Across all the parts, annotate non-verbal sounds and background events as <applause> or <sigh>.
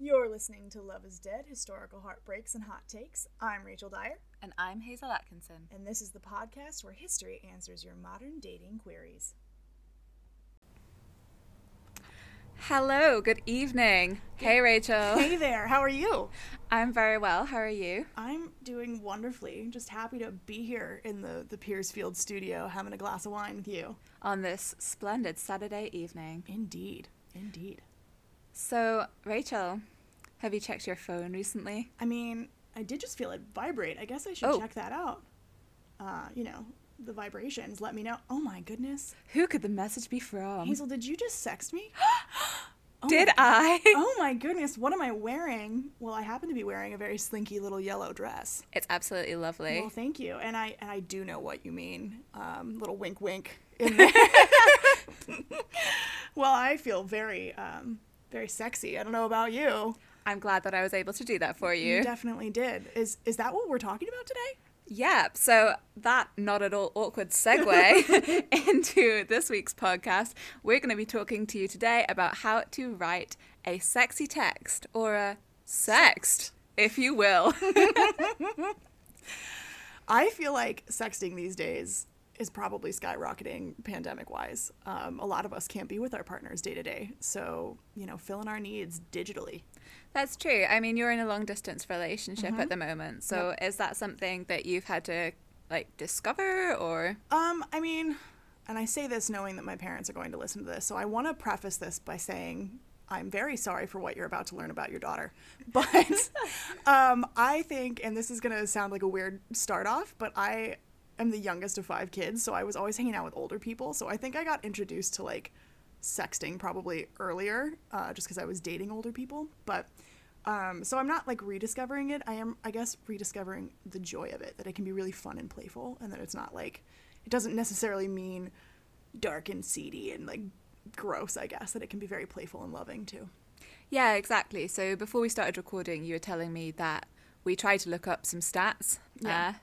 You're listening to Love is Dead Historical Heartbreaks and Hot Takes. I'm Rachel Dyer, And I'm Hazel Atkinson. and this is the podcast where history answers your modern dating queries. Hello, good evening. Hey, Rachel. <laughs> Hey there, how are you? I'm very well. How are you? I'm doing wonderfully. Just happy to be here in the, the Piercefield studio having a glass of wine with you. On this splendid Saturday evening. Indeed, indeed. So, Rachel, have you checked your phone recently? I mean, I did just feel it vibrate. I guess I should Oh. check that out. Uh, you know, the vibrations let me know. Oh my goodness. Who could the message be from? Hazel, did you just sext me? <gasps> Oh Did I? <laughs> Oh my goodness, what am I wearing? Well, I happen to be wearing a very slinky little yellow dress. It's absolutely lovely. Well, thank you. And I and I do know what you mean. Um, little wink wink in <laughs> <laughs> well, I feel very um, very sexy. I don't know about you. I'm glad that I was able to do that for you. definitely did. Is is that what we're talking about today? Yep. So that not at all awkward segue <laughs> <laughs> into this week's podcast. We're going to be talking to you today about how to write a sexy text or a sext, if you will. <laughs> I feel like sexting these days is probably skyrocketing pandemic wise. Um, a lot of us can't be with our partners day to day. So, you know, filling our needs digitally. That's true. I mean, you're in a long distance relationship at the moment. So is that something that you've had to like discover or Um, I mean, and I say this knowing that my parents are going to listen to this, so I want to preface this by saying I'm very sorry for what you're about to learn about your daughter. <laughs> But <laughs> um, I think, and this is going to sound like a weird start off, but I am the youngest of five kids, so I was always hanging out with older people. So I think I got introduced to like sexting probably earlier, uh, just because I was dating older people. But um, so I'm not like rediscovering it. I am, I guess, rediscovering the joy of it. That it can be really fun and playful, and that it's not like it doesn't necessarily mean dark and seedy and like gross. I guess that it can be very playful and loving too. Yeah, exactly. So before we started recording, you were telling me that we tried to look up some stats, Yeah. uh,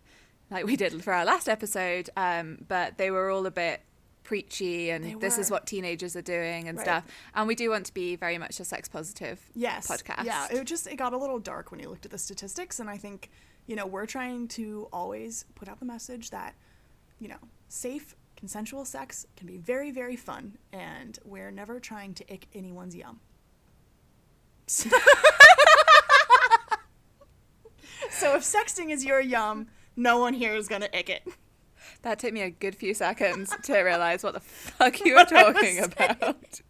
like we did for our last episode, um, but they were all a bit preachy and this is what teenagers are doing and Right. stuff. And we do want to be very much a sex positive Yes. podcast. Yeah. It just it got a little dark when you looked at the statistics, and I think you know we're trying to always put out the message that you know safe consensual sex can be very very fun, and we're never trying to ick anyone's yum. <laughs> so if sexting is your yum, no one here is gonna ick it. That took me a good few seconds to <laughs> realize what the fuck you were What I was talking about.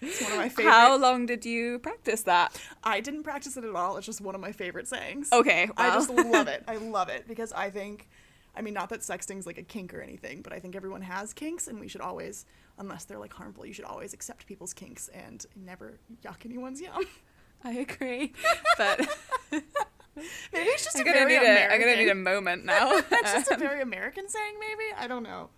It's one of my favorite. How long did you practice that? I didn't practice it at all. It's just one of my favorite sayings. Okay, I just love it. I <laughs> love it because I think, I mean, not that sexting's like a kink or anything, but I think everyone has kinks, and we should always, unless they're like harmful, you should always accept people's kinks and never yuck anyone's yum. I agree, <laughs> but Maybe it's just I'm a gonna very need a American. I'm gonna need a moment now. it's <laughs> just a very <laughs> American saying, maybe. I don't know.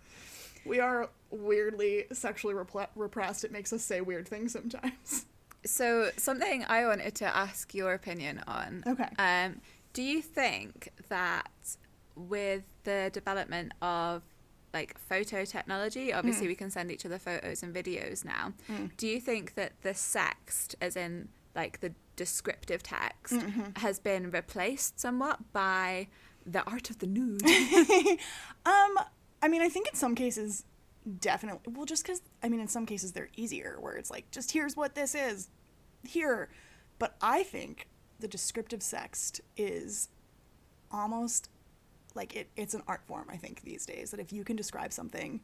We are weirdly sexually repl- repressed. It makes us say weird things sometimes. So something I wanted to ask your opinion on. Okay. Um, do you think that with the development of like photo technology, obviously Hmm. we can send each other photos and videos now. Do you think that the sext, as in like the descriptive text, Mm-hmm. has been replaced somewhat by the art of the nude? <laughs> Um, I mean, I think in some cases, definitely. Well, just because I mean, in some cases they're easier, where it's like, just here's what this is, here. But I think the descriptive sext is almost like it, it's an art form. I think these days that if you can describe something,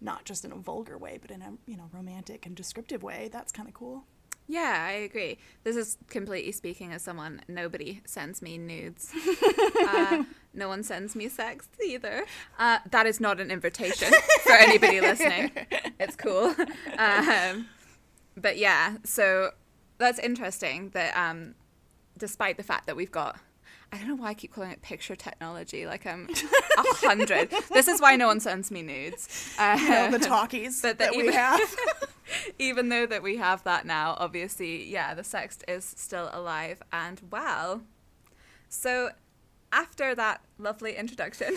not just in a vulgar way, but in a you know romantic and descriptive way, that's kind of cool. Yeah, I agree. This is completely speaking as someone. Nobody sends me nudes. <laughs> uh, no one sends me sex either. Uh, that is not an invitation for anybody <laughs> listening. It's cool. <laughs> Um, but yeah, so that's interesting that um, despite the fact that we've got. I don't know why I keep calling it picture technology. Like I'm a hundred. <laughs> this is why no one sends me nudes. Uh, You know, the talkies But <laughs> that the- we have. <laughs> even though that we have that now, obviously, yeah, the sext is still alive and well. So, after that lovely introduction,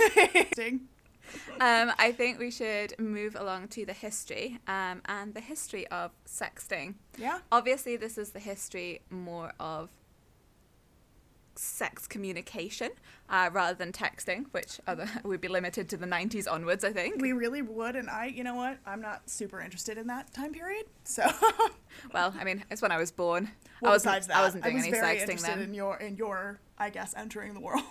um, I think we should move along to the history um, and the history of sexting. Yeah. Obviously, this is the history more of sex communication uh, rather than texting, which other <laughs> would be limited to the 90s onwards, I think. We really would, and I, you know what? I'm not super interested in that time period. So, <laughs> Well, I mean, it's when I was born. well, I wasn't, besides that, I wasn't doing was any very sexting interested then. in your, in your, I guess, entering the world.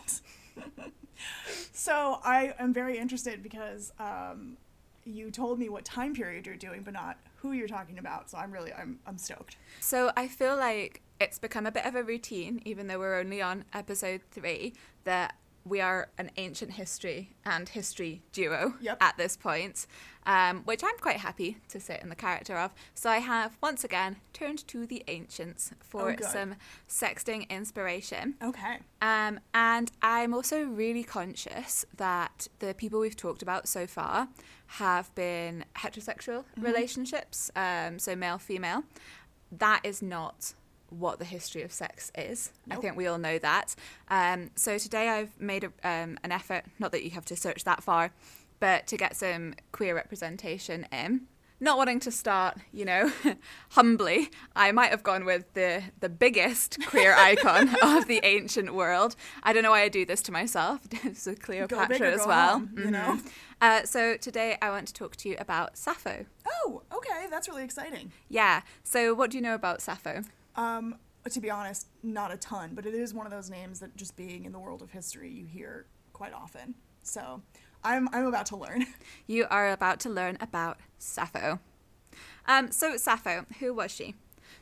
<laughs> so I am very interested because um, you told me what time period you're doing, but not who you're talking about. So I'm really, I'm, I'm stoked. So I feel like it's become a bit of a routine, even though we're only on episode three, that we are an ancient history and history duo Yep. at this point, um, which I'm quite happy to sit in the character of. So I have once again turned to the ancients for Oh, some sexting inspiration. Okay. Um, and I'm also really conscious that the people we've talked about so far have been heterosexual Mm-hmm. relationships, um, so male female. That is not what the history of sex is. I think we all know that. Um, so today I've made a, um, an effort, not that you have to search that far, but to get some queer representation in. Not wanting to start, you know, <laughs> humbly, I might have gone with the the biggest queer <laughs> icon of the ancient world. I don't know why I do this to myself. <laughs> With Go Cleopatra as well. home, you know? Uh, so today I want to talk to you about Sappho. Oh, okay. That's really exciting. Yeah. So what do you know about Sappho? Um, to be honest, not a ton, but it is one of those names that just being in the world of history you hear quite often. So I'm I'm about to learn. <laughs> You are about to learn about Sappho. Um, so, Sappho, who was she?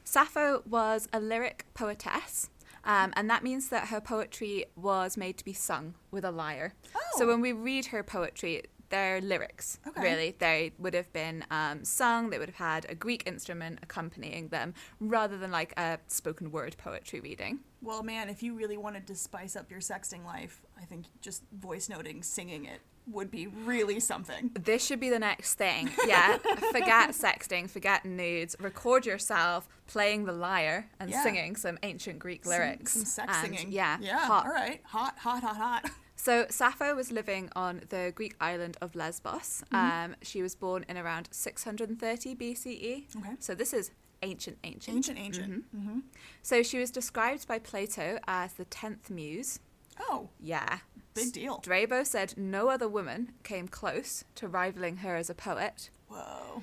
Sappho was a lyric poetess, um, and that means that her poetry was made to be sung with a lyre. Oh. So, when we read her poetry, they're lyrics, Okay. really. They would have been um, sung, they would have had a Greek instrument accompanying them, rather than like a spoken word poetry reading. Well, man, if you really wanted to spice up your sexting life, I think just voice noting, singing it would be really something. This should be the next thing. Yeah. <laughs> forget sexting, forget nudes. Record yourself playing the lyre and Yeah. singing some ancient Greek Some- lyrics. Some, sex And, singing. Yeah. Yeah. hot. All right. Hot, hot, hot, hot. <laughs> So Sappho was living on the Greek island of Lesbos. Mm-hmm. Um, she was born in around 630 BCE. Okay. So this is ancient, ancient. Ancient, ancient. Mm-hmm. So she was described by Plato as the tenth muse. Oh, Yeah. big deal. Strabo said no other woman came close to rivaling her as a poet. Whoa.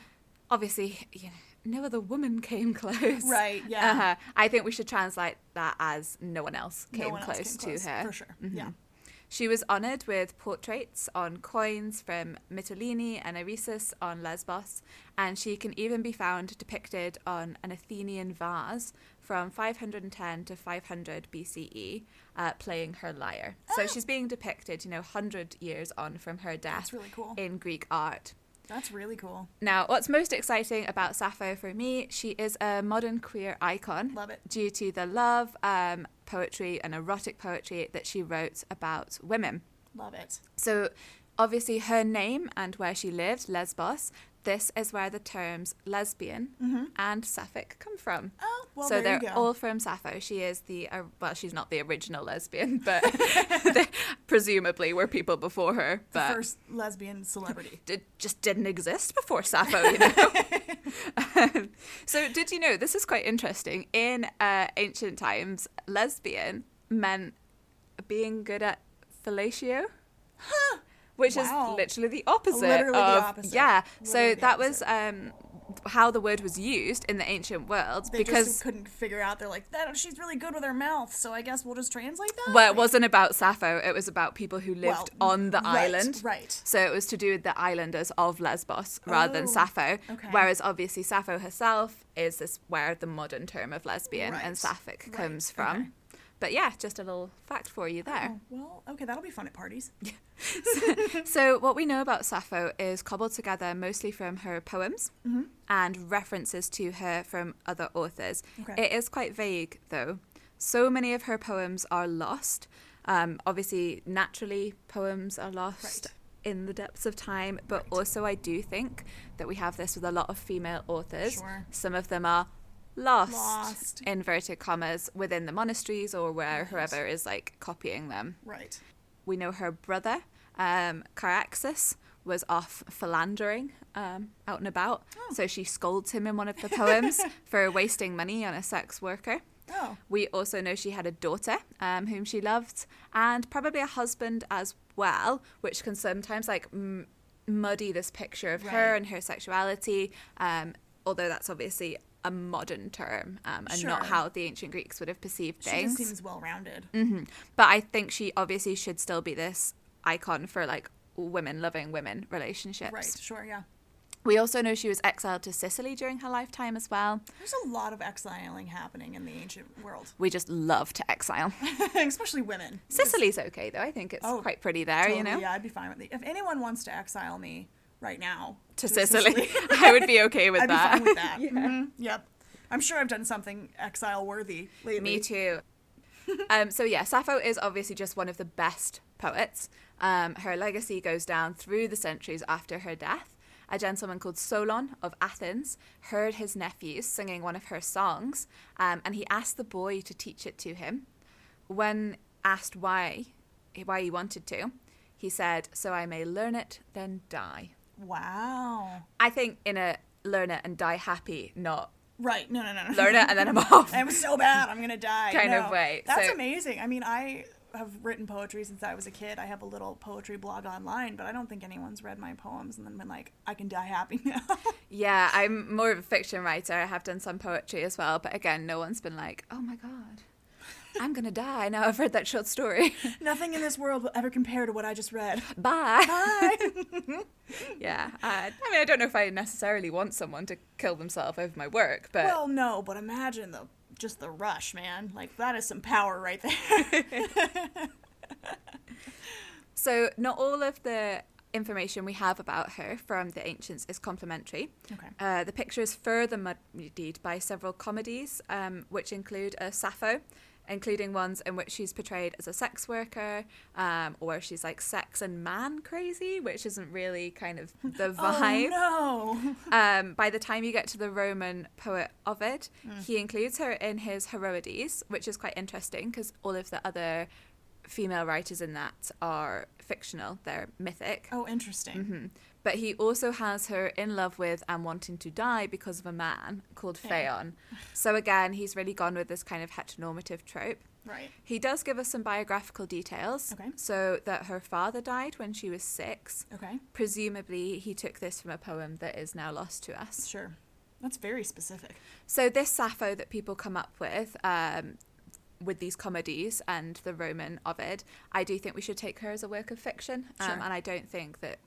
obviously, you know, no other woman came <laughs> close. Right, yeah. Uh-huh. I think we should translate that as no one else came no one close else came to her. For sure. Mhm. Yeah. She was honoured with portraits on coins from Mytilene and Eresus on Lesbos, and she can even be found depicted on an Athenian vase from 510 to 500 BCE, uh, playing her lyre. So Oh. she's being depicted, you know, 100 years on from her death That's really cool. in Greek art. That's really cool. Now, what's most exciting about Sappho for me, she is a modern queer icon Love it. due to the love, um, poetry, and erotic poetry that she wrote about women. Love it. So, obviously, her name and where she lived, Lesbos, this is where the terms lesbian and sapphic come from. Oh, well, so there they're you go. all from Sappho. She is the uh, well, she's not the original lesbian, <laughs> but <laughs> they presumably were people before her. the But first lesbian celebrity. <laughs> did, just didn't exist before Sappho, you know. So, did you know this is quite interesting? In uh, ancient times, lesbian meant being good at fellatio, which Wow. is literally the opposite. Literally the of, opposite. Yeah. so Literally the that was um, how the word was used in the ancient world They because. couldn't figure out. They're like, that she's really good with her mouth, so I guess we'll just translate that. well, it wasn't about Sappho. It was about people who lived well, on the right, island. Right. So it was to do with the islanders of Lesbos rather than Oh, Sappho. okay. Whereas obviously Sappho herself is this where the modern term of lesbian and sapphic right, comes from. okay. But yeah, just a little fact for you there. Oh, well, okay, that'll be fun at parties. <laughs> So what we know about Sappho is cobbled together mostly from her poems Mm-hmm. and references to her from other authors. Okay. It is quite vague though. So many of her poems are lost. Um, obviously, naturally, poems are lost. Right. In the depths of time, but Right. also I do think that we have this with a lot of female authors. Sure. Some of them are lost, Lost. inverted commas, within the monasteries or where Right. whoever is like copying them Right. we know her brother, um, Caraxes, was off philandering um, out and about. Oh. So she scolds him in one of the <laughs> poems for wasting money on a sex worker. Oh. We also know she had a daughter um, whom she loved, and probably a husband as well, which can sometimes like m- muddy this picture of her and her sexuality. Um, although that's obviously a modern term um, and not how the ancient Greeks would have perceived She things. just seems well rounded. hmm But I think she obviously should still be this icon for like women loving women relationships. Right, sure, yeah. We also know she was exiled to Sicily during her lifetime as well. There's a lot of exiling happening in the ancient world, We just love to exile. <laughs> especially women. Sicily's okay though. I think it's Oh, quite pretty there, you know. Yeah, I'd be fine with it. If anyone wants to exile me right now To Sicily, <laughs> I would be okay with I'd that. be fine with that. <laughs> Yeah. Mhm, Yep. I'm sure I've done something exile worthy lately. Me too. <laughs> um, so yeah, Sappho is obviously just one of the best poets. Um, her legacy goes down through the centuries after her death. A gentleman called Solon of Athens heard his nephews singing one of her songs, um, and he asked the boy to teach it to him. When asked why, why he wanted to, he said, "So I may learn it, then die." Wow. I think in a learn it and die happy, not Right. No, no, no, no. learn it and then I'm <laughs> off. I'm so bad. I'm gonna die. Kind of way. That's So- amazing. I mean, I have written poetry since I was a kid. I have a little poetry blog online, but I don't think anyone's read my poems and then been like, I can die happy now. <laughs> Yeah, I'm more of a fiction writer. I have done some poetry as well, but again, no one's been like, "Oh my god, I'm gonna die now." I've read that short story. <laughs> Nothing in this world will ever compare to what I just read. Bye. Bye. <laughs> Yeah, uh, I mean, I don't know if I necessarily want someone to kill themselves over my work, but well, no, but imagine the just the rush, man. Like that is some power right there. <laughs> so not all of the information we have about her from the ancients is complimentary. Okay. Uh, the picture is further muddied by several comedies, um, which include a Sappho, including ones in which she's portrayed as a sex worker, um, or she's like sex and man crazy, which isn't really kind of <laughs> the vibe. Oh <laughs> Um, by the time you get to the Roman poet Ovid, he includes her in his Heroides, which is quite interesting because all of the other female writers in that are fictional, they're mythic. Oh, interesting. hmm But he also has her in love with and wanting to die because of a man called Yeah. Phaon. <laughs> So again, he's really gone with this kind of heteronormative trope. Right. He does give us some biographical details. Okay. So that her father died when she was six. Okay. Presumably, he took this from a poem that is now lost to us. Sure. That's very specific. So this Sappho that people come up with, um, with these comedies and the Roman Ovid, I do think we should take her as a work of fiction, um, Sure. and I don't think that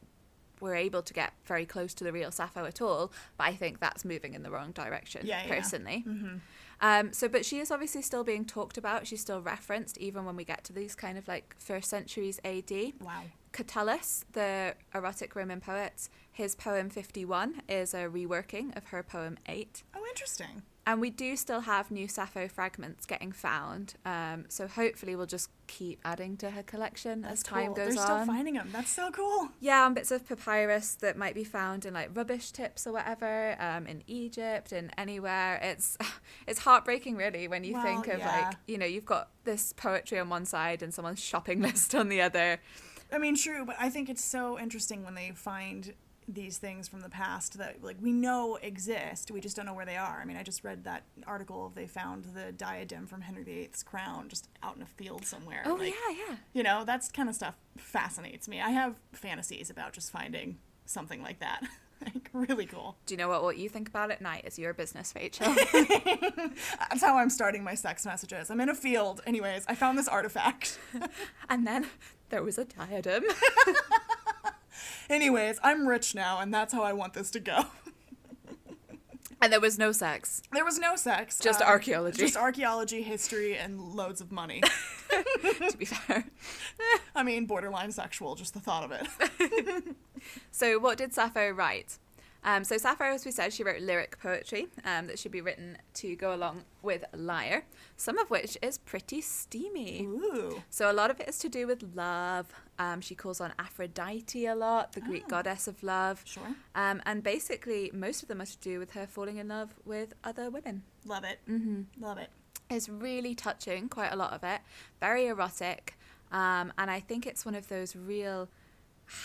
we're able to get very close to the real Sappho at all. But I think that's moving in the wrong direction, Yeah, yeah. personally. Mm-hmm. Um, so, but she is obviously still being talked about. She's still referenced, even when we get to these kind of like first centuries AD. Wow. Catullus, the erotic Roman poet, his poem 51 is a reworking of her poem 8. Oh, interesting. And we do still have new Sappho fragments getting found. Um, so hopefully we'll just keep adding to her collection as time cool. goes They're on. still finding them. That's so cool. yeah, bits of papyrus that might be found in like rubbish tips or whatever, um, in Egypt and anywhere. It's <laughs> it's heartbreaking really when you Well, think of yeah. like, you know, you've got this poetry on one side and someone's shopping <laughs> list on the other. I mean, true, but I think it's so interesting when they find these things from the past that like we know exist, we just don't know where they are. I mean, I just read that article they found the diadem from Henry VIII's crown just out in a field somewhere. Oh like, yeah, yeah. You know, that's kind of stuff fascinates me. I have fantasies about just finding something like that. <laughs> like really cool. Do you know what what you think about at night is your business, Rachel? <laughs> That's how I'm starting my sex messages. I'm in a field. Anyways, I found this artifact. <laughs> and then there was a diadem. <laughs> Anyways, I'm rich now, and that's how I want this to go. <laughs> and there was no sex. There was no sex. Just um, archaeology. Just archaeology, history, and loads of money. <laughs> to be fair. I mean, borderline sexual, just the thought of it. So, what did Sappho write? Um, so, Sappho, as we said, she wrote lyric poetry um, that should be written to go along with Lyre, some of which is pretty steamy. Ooh. So, a lot of it is to do with love. Um, she calls on Aphrodite a lot, the Greek Oh. goddess of love. Sure. Um, and basically, most of them are to do with her falling in love with other women. Love it. hmm Love it. It's really touching, quite a lot of it, very erotic. Um, and I think it's one of those real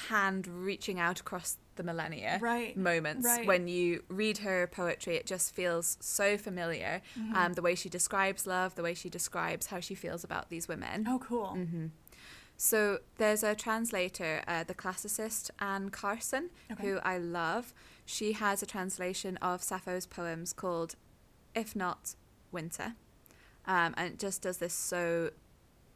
hand reaching out across the millennia Right, moments right. when you read her poetry it just feels so familiar Mm-hmm. um, the way she describes love the way she describes how she feels about these women Oh, cool. Mm-hmm. so there's a translator, uh, the classicist Anne Carson, Okay. who I love. She has a translation of Sappho's poems called "If Not Winter," um, and it just does this so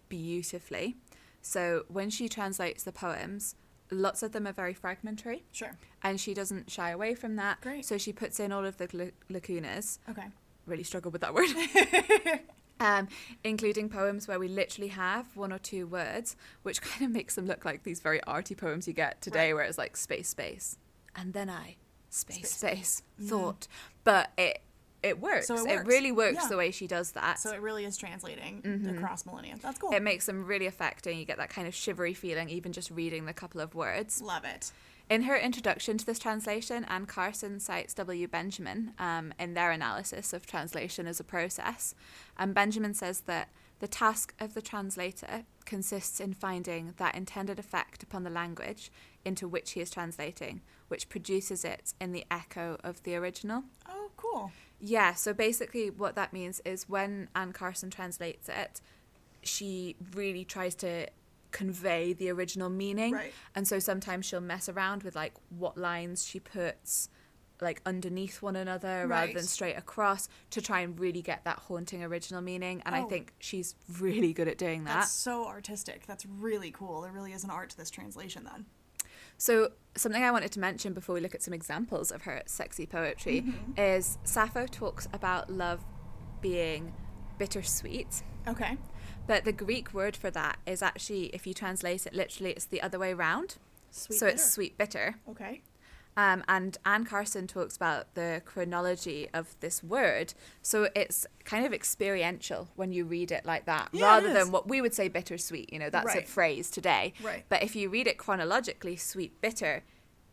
beautifully. So when she translates the poems, lots of them are very fragmentary, Sure. and she doesn't shy away from that. Great. So she puts in all of the gl- lacunas Okay. really struggle with that word. <laughs> um, including poems where we literally have one or two words, which <laughs> kind of makes them look like these very arty poems you get today, Right. where it's like space, space, and then I, space, Space. space, thought. But it it works. So it works. it, really works Yeah. the way she does that. So it really is translating across millennia. That's cool. Mm-hmm. it makes them really affecting. You get that kind of shivery feeling, even just reading the couple of words. Love it. In her introduction to this translation, Anne Carson cites W. Benjamin um, in their analysis of translation as a process. And Benjamin says that the task of the translator consists in finding that intended effect upon the language into which he is translating, which produces it in the echo of the original. Oh, cool. Yeah, so basically, what that means is when Anne Carson translates it, she really tries to convey the original meaning. Right. And so sometimes she'll mess around with like what lines she puts like underneath one another rather than straight across to try and really get that haunting original meaning. And I Oh. think she's really good at doing that. That's so artistic. That's really cool. There really is an art to this translation then. So, something I wanted to mention before we look at some examples of her sexy poetry Mm-hmm. is Sappho talks about love being bittersweet. Okay. But the Greek word for that is actually, if you translate it literally, it's the other way round. Sweet so bitter. it's sweet bitter. Okay. Um, and Anne Carson talks about the chronology of this word. So it's kind of experiential when you read it like that, Yeah, rather than what we would say bittersweet. You know, that's a phrase today. Right. But if you read it chronologically, sweet bitter,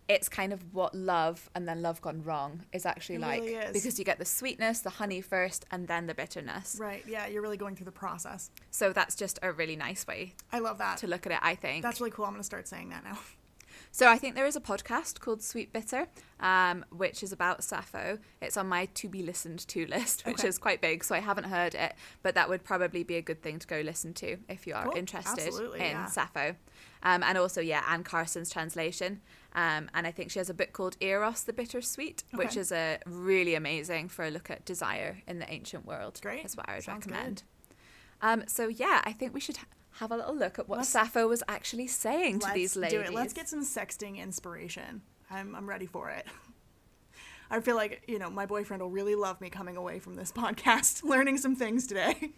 it's kind of what love and then love gone wrong is actually It like. really is. Because you get the sweetness, the honey first, and then the bitterness. Right. Yeah, you're really going through the process. So that's just a really nice way I love that. to look at it, I think. That's really cool. I'm going to start saying that now. <laughs> So I think there is a podcast called Sweet Bitter, um, which is about Sappho. It's on my to be listened to list, which Okay. is quite big, so I haven't heard it, but that would probably be a good thing to go listen to if you are Cool. interested Absolutely, in yeah. Sappho. Um, and also, yeah, Anne Carson's translation. Um, and I think she has a book called Eros the Bittersweet, which is a really amazing for a look at desire in the ancient world. Great. That's what I would Sounds recommend. Um, so yeah, I think we should ha- have a little look at what Let's- Sappho was actually saying to these ladies. do it. Let's get some sexting inspiration. I'm, I'm ready for it. <laughs> I feel like, you know, my boyfriend will really love me coming away from this <laughs> podcast, learning some things today.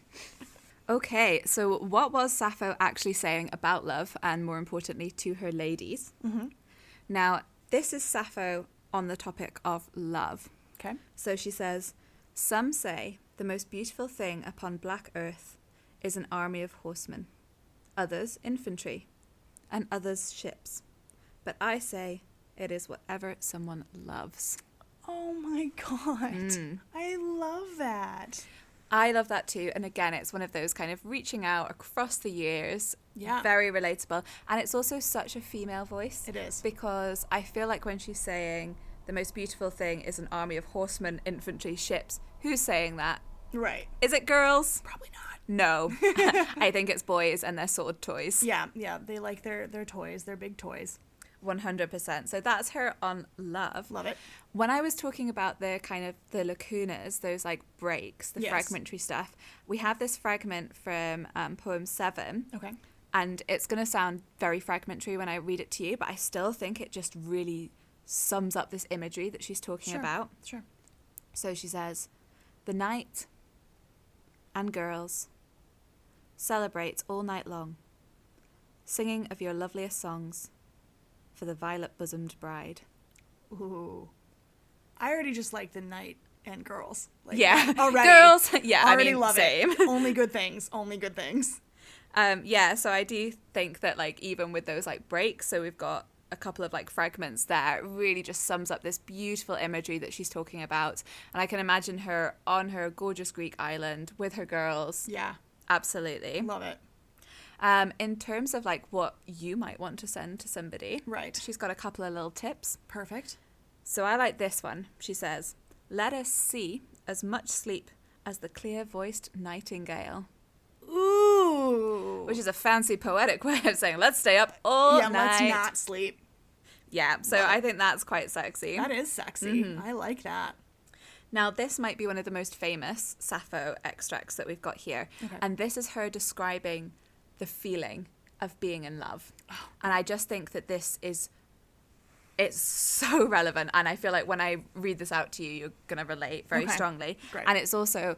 Okay, so what was Sappho actually saying about love and more importantly to her ladies? Mm-hmm. Now, this is Sappho on the topic of love. Okay. So she says, Some say the most beautiful thing upon black earth is an army of horsemen, others infantry, and others ships. But I say it is whatever someone loves. Oh my god. Mm. I love that. I love that too. And again, it's one of those kind of reaching out across the years. Yeah. Very relatable. And it's also such a female voice. It is. Because I feel like when she's saying the most beautiful thing is an army of horsemen, infantry, ships, who's saying that? Right. Is it girls? Probably not. No. <laughs> <laughs> I think it's boys and their sword toys. Yeah, yeah. They like their, their toys, their big toys. 100%. So that's her on love. Love it. When I was talking about the kind of the lacunas, those like breaks, the Yes. fragmentary stuff, we have this fragment from um, poem seven, Okay. and it's going to sound very fragmentary when I read it to you, but I still think it just really sums up this imagery that she's talking Sure. about. Sure. So she says, The night and girls celebrate all night long, singing of your loveliest songs for the violet bosomed bride. Ooh. I already just like the night and girls. Like, yeah, <laughs> Already. girls. <laughs> Yeah, already I mean, love same. it. <laughs> Only good things. Only good things. Um, yeah, so I do think that like even with those like breaks, so we've got a couple of like fragments there, really just sums up this beautiful imagery that she's talking about. And I can imagine her on her gorgeous Greek island with her girls. Yeah. Absolutely. Love it. Um, in terms of like what you might want to send to somebody, Right. She's got a couple of little tips. Perfect. So I like this one. She says, "Let us see as much sleep as the clear-voiced nightingale," Ooh. which is a fancy poetic <laughs> way of saying, "Let's stay up all yeah, night." let's not sleep. Yeah. So Wow. I think that's quite sexy. That is sexy. Mm-hmm. I like that. Now, this might be one of the most famous Sappho extracts that we've got here. Okay. And this is her describing the feeling of being in love. Oh. And I just think that this is it's so <laughs> relevant and I feel like when I read this out to you you're going to relate very Okay. strongly. Great. And it's also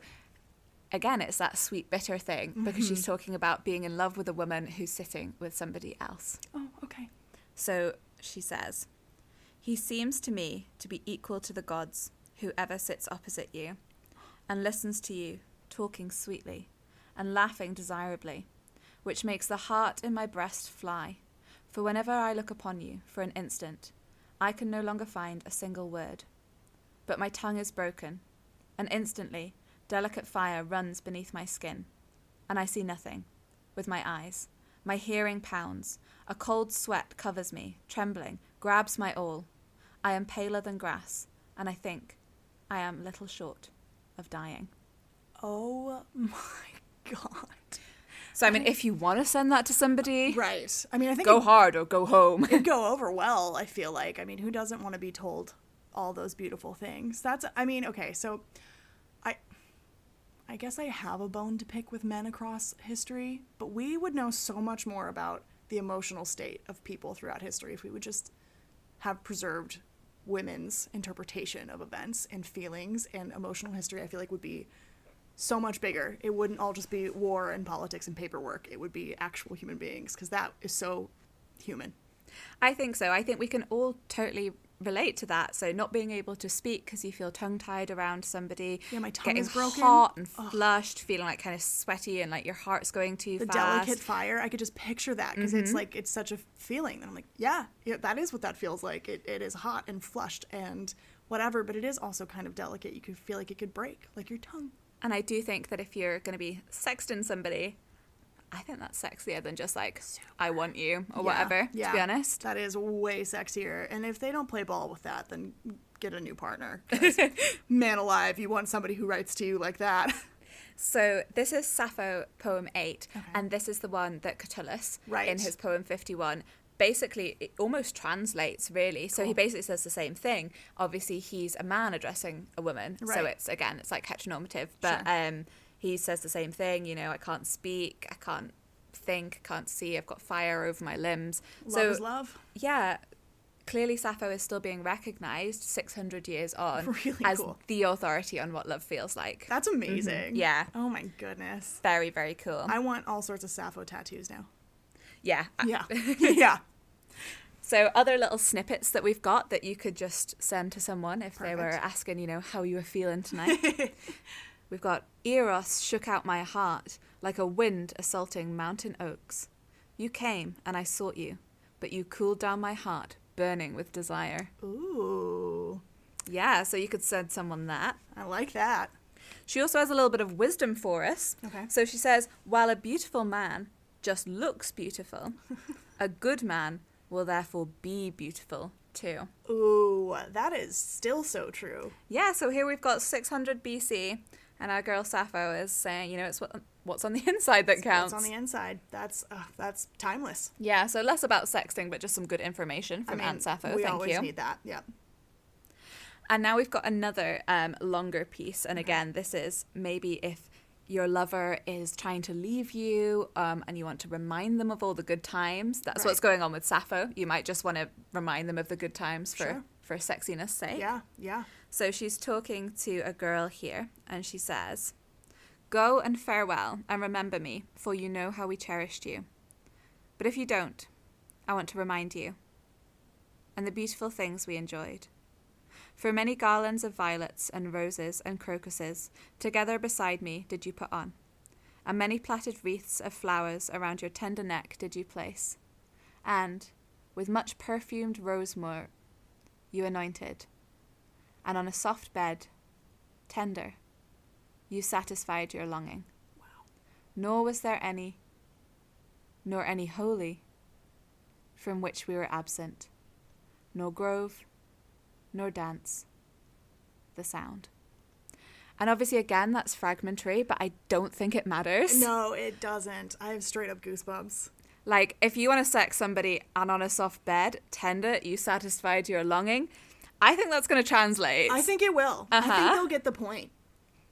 again it's that sweet bitter thing because Mm-hmm. she's talking about being in love with a woman who's sitting with somebody else. Oh, okay. So she says, He seems to me to be equal to the gods, whoever sits opposite you, and listens to you, talking sweetly, and laughing desirably, which makes the heart in my breast fly. For whenever I look upon you for an instant, I can no longer find a single word. But my tongue is broken, and instantly delicate fire runs beneath my skin, and I see nothing with my eyes. My hearing pounds. A cold sweat covers me, trembling, grabs my all. I am paler than grass, and I think I am little short of dying. Oh my <laughs> god. So, I mean, if you want to send that to somebody, Right. I mean, I think go it- hard or go home. it'd <laughs> go over well, I feel like. I mean, who doesn't want to be told all those beautiful things? That's I mean, okay, so I I guess I have a bone to pick with men across history, but we would know so much more about the emotional state of people throughout history if we would just have preserved women's interpretation of events and feelings and emotional history. I feel like would be so much bigger. It wouldn't all just be war and politics and paperwork. It would be actual human beings because that is so human. I think so. I think we can all totally relate to that. So, not being able to speak because you feel tongue tied around somebody, Yeah, my tongue is broken. hot and Ugh. flushed, feeling like kind of sweaty and like your heart's going too the fast. Mm-hmm. delicate fire i could just picture that because it's like it's such a feeling and i'm like yeah, yeah that is what that feels like it, it is hot and flushed and whatever but it is also kind of delicate you could feel like it could break like your tongue And I do think that if you're going to be sexting somebody, I think that's sexier than just like, I want you or Yeah, whatever, yeah. to be honest. that is way sexier and if they don't play ball with that then get a new partner. <laughs> man alive you want somebody who writes to you like that So this is Sappho poem 8, Okay. and this is the one that Catullus, Right. in his poem 51, basically it almost translates really. So he basically says the same thing. Obviously, he's a man addressing a woman, so it's again, it's like heteronormative, but Sure. um, he says the same thing. You know, I can't speak, I can't think, I can't see, I've got fire over my limbs. love so is love yeah, clearly Sappho is still being recognized 600 years on <laughs> Really as cool. the authority on what love feels like. that's amazing Mm-hmm. Yeah. oh my goodness very, very cool. i want all sorts of sappho tattoos now yeah. yeah <laughs> <laughs> yeah So other little snippets that we've got that you could just send to someone if they were asking, you know, how you were feeling tonight. We've got Eros shook out my heart like a wind assaulting mountain oaks. You came and I sought you, but you cooled down my heart, burning with desire. ooh Yeah, so you could send someone that. i like that She also has a little bit of wisdom for us. Okay. So she says, while a beautiful man just looks beautiful, <laughs> a good man will therefore be beautiful too. Ooh, that is still so true. Yeah, so here we've got 600 BC, and our girl Sappho is saying, you know, it's what, what's on the <laughs> inside that counts. What's on the inside? That's uh, that's timeless. yeah, so less about sexting, but just some good information from I mean, Aunt Sappho. we Thank always you. need that. Yeah. And now we've got another um, longer piece. And again, this is maybe if your lover is trying to leave you um, and you want to remind them of all the good times. That's what's going on with Sappho. You might just want to remind them of the good times for, Sure. for sexiness sake. Yeah. Yeah. So she's talking to a girl here and she says, Go and farewell and remember me, for you know how we cherished you. But if you don't, I want to remind you and the beautiful things we enjoyed. For many garlands of violets and roses and crocuses together beside me did you put on, and many plaited wreaths of flowers around your tender neck did you place, and, with much perfumed rosemore, you anointed, and on a soft bed, tender, you satisfied your longing. Wow. Nor was there any nor any holy, from which we were absent, nor grove, nor dance, the sound. And obviously, again, that's fragmentary, but I don't think it matters. No, it doesn't. I have straight up goosebumps. Like, if you want to sex somebody and on a soft bed, tender, you satisfied your longing, I think that's going to translate. I think it will. I Uh-huh. think they'll get the point.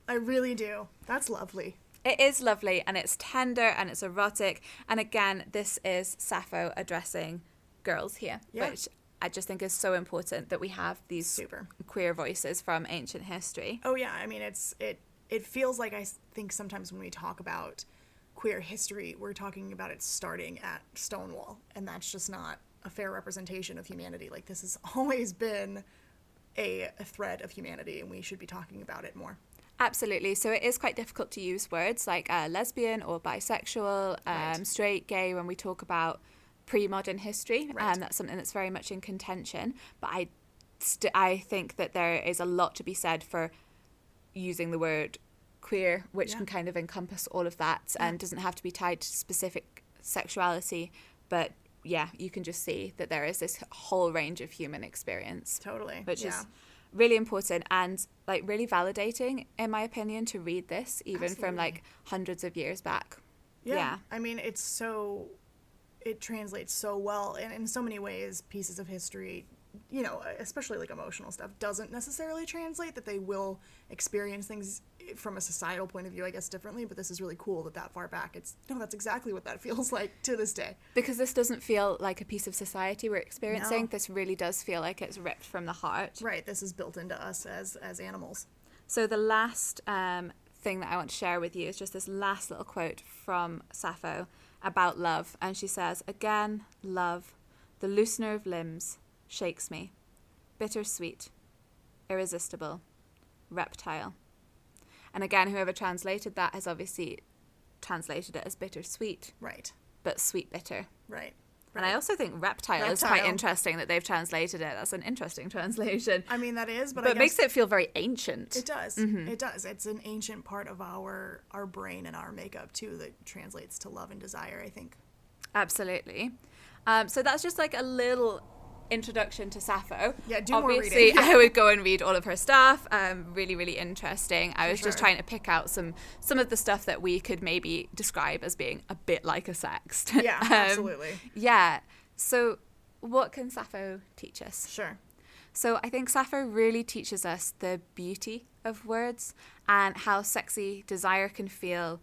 I really do. That's lovely. It is lovely and it's tender and it's erotic. And again, this is Sappho addressing girls here, Yeah. which I just think is so important that we have these Super. queer voices from ancient history. Oh yeah, I mean it's it it feels like I think sometimes when we talk about queer history, we're talking about it starting at Stonewall, and that's just not a fair representation of humanity. Like this has <laughs> always been a, a thread of humanity, and we should be talking about it more. Absolutely. So it is quite difficult to use words like uh, lesbian or bisexual, um, Right. straight, gay when we talk about pre-modern history. Right. Um, that's something that's very much in contention. But I, st- I think that there is a lot to be said for using the word queer, which Yeah. can kind of encompass all of that and doesn't have to be tied to specific sexuality. But yeah, you can just see that there is this whole range of human experience Totally. which yeah. is really important and like really validating in my opinion to read this even from like hundreds of years back Yeah. Yeah. I mean, it's so, it translates so well. And in so many ways, pieces of history, you know, especially like emotional stuff, doesn't necessarily translate, that they will experience things from a societal point of view, I guess, differently. But this is really cool that that far back, it's, no, that's exactly what that <laughs> feels like to this day. because this doesn't feel like a piece of society we're experiencing No. this really does feel like it's ripped from the heart Right. This is built into us as, as animals. so the last um, thing that i want to share with you is just this last little quote from sappho about love and she says again love the loosener of limbs shakes me bittersweet irresistible reptile and again whoever translated that has obviously translated it as bittersweet Right. but sweet bitter Right. and i also think reptile, is quite interesting that they've translated it that's an interesting translation I mean, that is, but, but I it makes it feel very ancient It does. Mm-hmm. It does. It's an ancient part of our our brain and our makeup too that translates to love and desire. I think. Absolutely. Um, so that's just like a little introduction to Sappho. Yeah, do more Obviously, reading. <laughs> I would go and read all of her stuff. Um, really, really interesting. I was just trying to pick out some some of the stuff that we could maybe describe as being a bit like a sext. Yeah, <laughs> Um, absolutely. Yeah. So, what can Sappho teach us? Sure. So I think Sappho really teaches us the beauty of words and how sexy desire can feel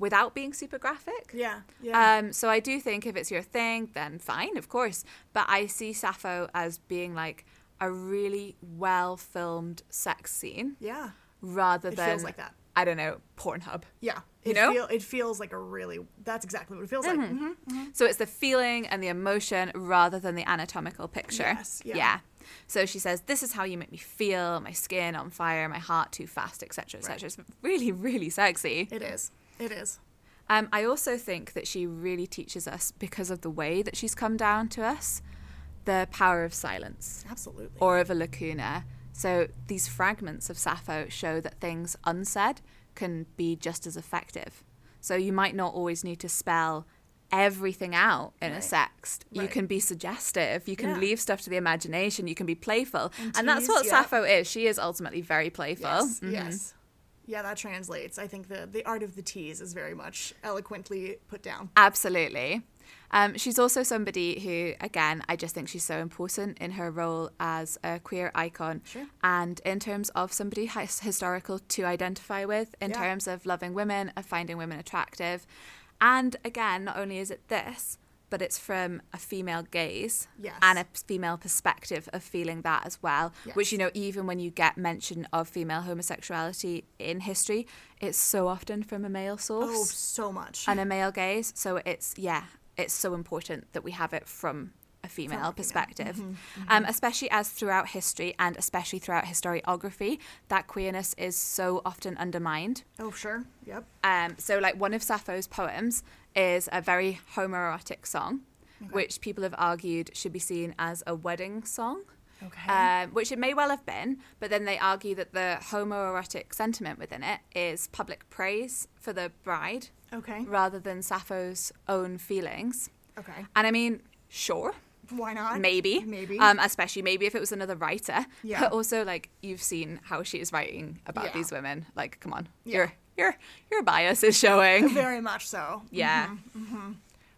without being super graphic. Yeah. Yeah. Um, so I do think if it's your thing, then fine, of course. But I see Sappho as being like a really well filmed sex scene yeah. rather It than feels like that. I don't know Pornhub. Yeah. You It know? Feel, it feels like a really. That's exactly what it feels like. hmm So it's the feeling and the emotion rather than the anatomical picture. Yes, yeah. So she says, "This is how you make me feel. My skin on fire, my heart too fast, etc., etc." Right. It's really, really sexy. It is. It is. Um, I also think that she really teaches us because of the way that she's come down to us, the power of silence Absolutely. or of a lacuna. So these fragments of Sappho show that things unsaid can be just as effective. So you might not always need to spell everything out in a Right. sext. You can be suggestive. You can Yeah. leave stuff to the imagination. You can be playful. And And, that's what yeah. Sappho is. She is ultimately very playful. yes. Mhm. Yes. Yeah, that translates. I think the the art of the tease is very much eloquently put down. Absolutely. Um, she's also somebody who, again, I just think she's so important in her role as a queer icon. Sure. And in terms of somebody his- historical to identify with, in Yeah. terms of loving women, of finding women attractive. And again, not only is it this, but it's from a female gaze Yes. and a female perspective of feeling that as well. Which, you know, even when you get mention of female homosexuality in history, it's so often from a male source Oh, so much. and a male gaze. So it's yeah, it's so important that we have it from a female female. perspective, Mm-hmm, Um, especially as throughout history and especially throughout historiography, that queerness is so often undermined. oh, sure. Yep. Um, so like one of Sappho's poems is a very homoerotic song, which people have argued should be seen as a wedding song. Okay. Um, which it may well have been, but then they argue that the homoerotic sentiment within it is public praise for the bride Okay. rather than Sappho's own feelings. Okay. And I mean, sure, Why not? maybe, Maybe. um, especially maybe if it was another writer. Yeah. But also, like you've seen how she is writing about Yeah. these women. Like, come on, Yeah. your your your bias is showing. <laughs> Very much so. yeah, mm-hmm, mm-hmm.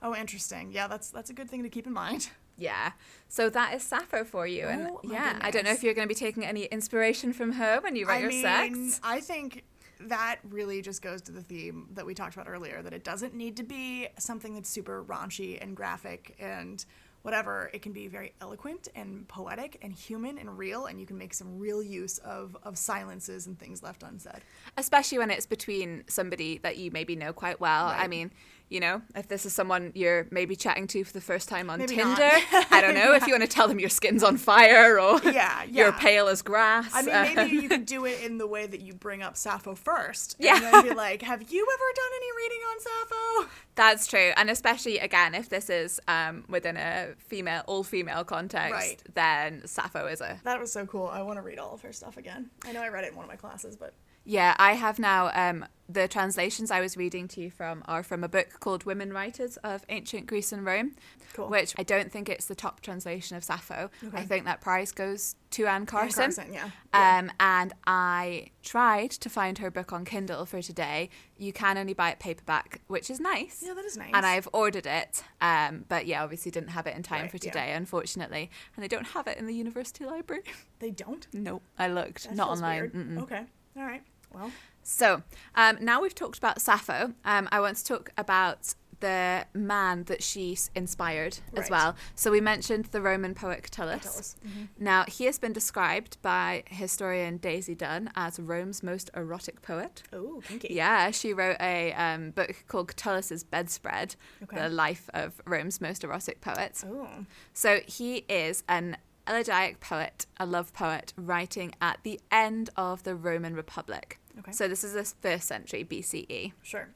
Oh, interesting. Yeah, that's that's a good thing to keep in mind. yeah. So that is Sappho for you, and Oh, yeah, I don't know if you're going to be taking any inspiration from her when you write I your mean, sex. I think that really just goes to the theme that we talked about earlier that it doesn't need to be something that's super raunchy and graphic and whatever. It can be very eloquent and poetic and human and real, and you can make some real use of, of silences and things left unsaid. especially when it's between somebody that you maybe know quite well. I mean, you know, if this is someone you're maybe chatting to for the first time on Maybe Tinder. I don't know if you want to tell them your skin's on fire or <laughs> Yeah, <laughs> you're pale as grass. I mean, Uh, maybe you could <laughs> do it in the way that you bring up Sappho first. Yeah. And then be like, have you ever done any reading on Sappho? That's true, and especially again, if this is um, within a female, all-female context, Right. then Sappho is a That was so cool. I want to read all of her stuff again. I know I read it in one of my classes, but Yeah, I have now. Um, the translations I was reading to you from are from a book called Women Writers of Ancient Greece and Rome, Cool. which I don't think it's the top translation of Sappho. Okay. I think that prize goes to Anne Carson. Carson, yeah. Yeah. Um, and I tried to find her book on Kindle for today. You can only buy it paperback, which is nice. Yeah, that is nice. And I've ordered it, um, but yeah, obviously didn't have it in time Right, for yeah. today, unfortunately. And they don't have it in the university library. They don't? no, I looked, That not online. Okay. All right. Well, So um, now we've talked about Sappho. Um, I want to talk about the man that she inspired as well. So we mentioned the Roman poet Catullus. Mhm. Now he has been described by historian Daisy Dunn as Rome's most erotic poet. oh, kinky. Yeah, she wrote a um, book called Catullus's Bedspread, Okay. the life of Rome's most erotic poet. Oh, So he is an elegiac poet, a love poet, writing at the end of the Roman Republic. Okay. So this is the first century BCE. sure.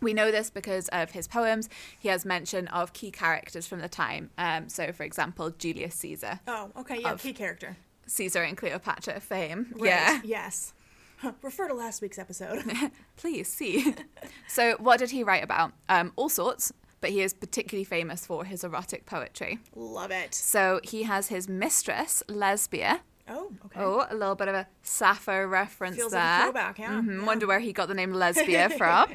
We know this because of his poems. He has mention of key characters from the time. Um, so, for example, Julius Caesar, Oh, okay. Yeah, key character. Caesar and Cleopatra fame. Right. Yeah, <laughs> Yes. Huh, Refer to last week's episode. <laughs> please see. <laughs> so, what did he write about? Um, all sorts, but he is particularly famous for his erotic poetry. Love it. So, he has his mistress, Lesbia. Oh, okay. Oh, a little bit of a Sappho reference Feels there. like a throwback, yeah. Mhm, yeah. Wonder where he got the name Lesbia <laughs> from.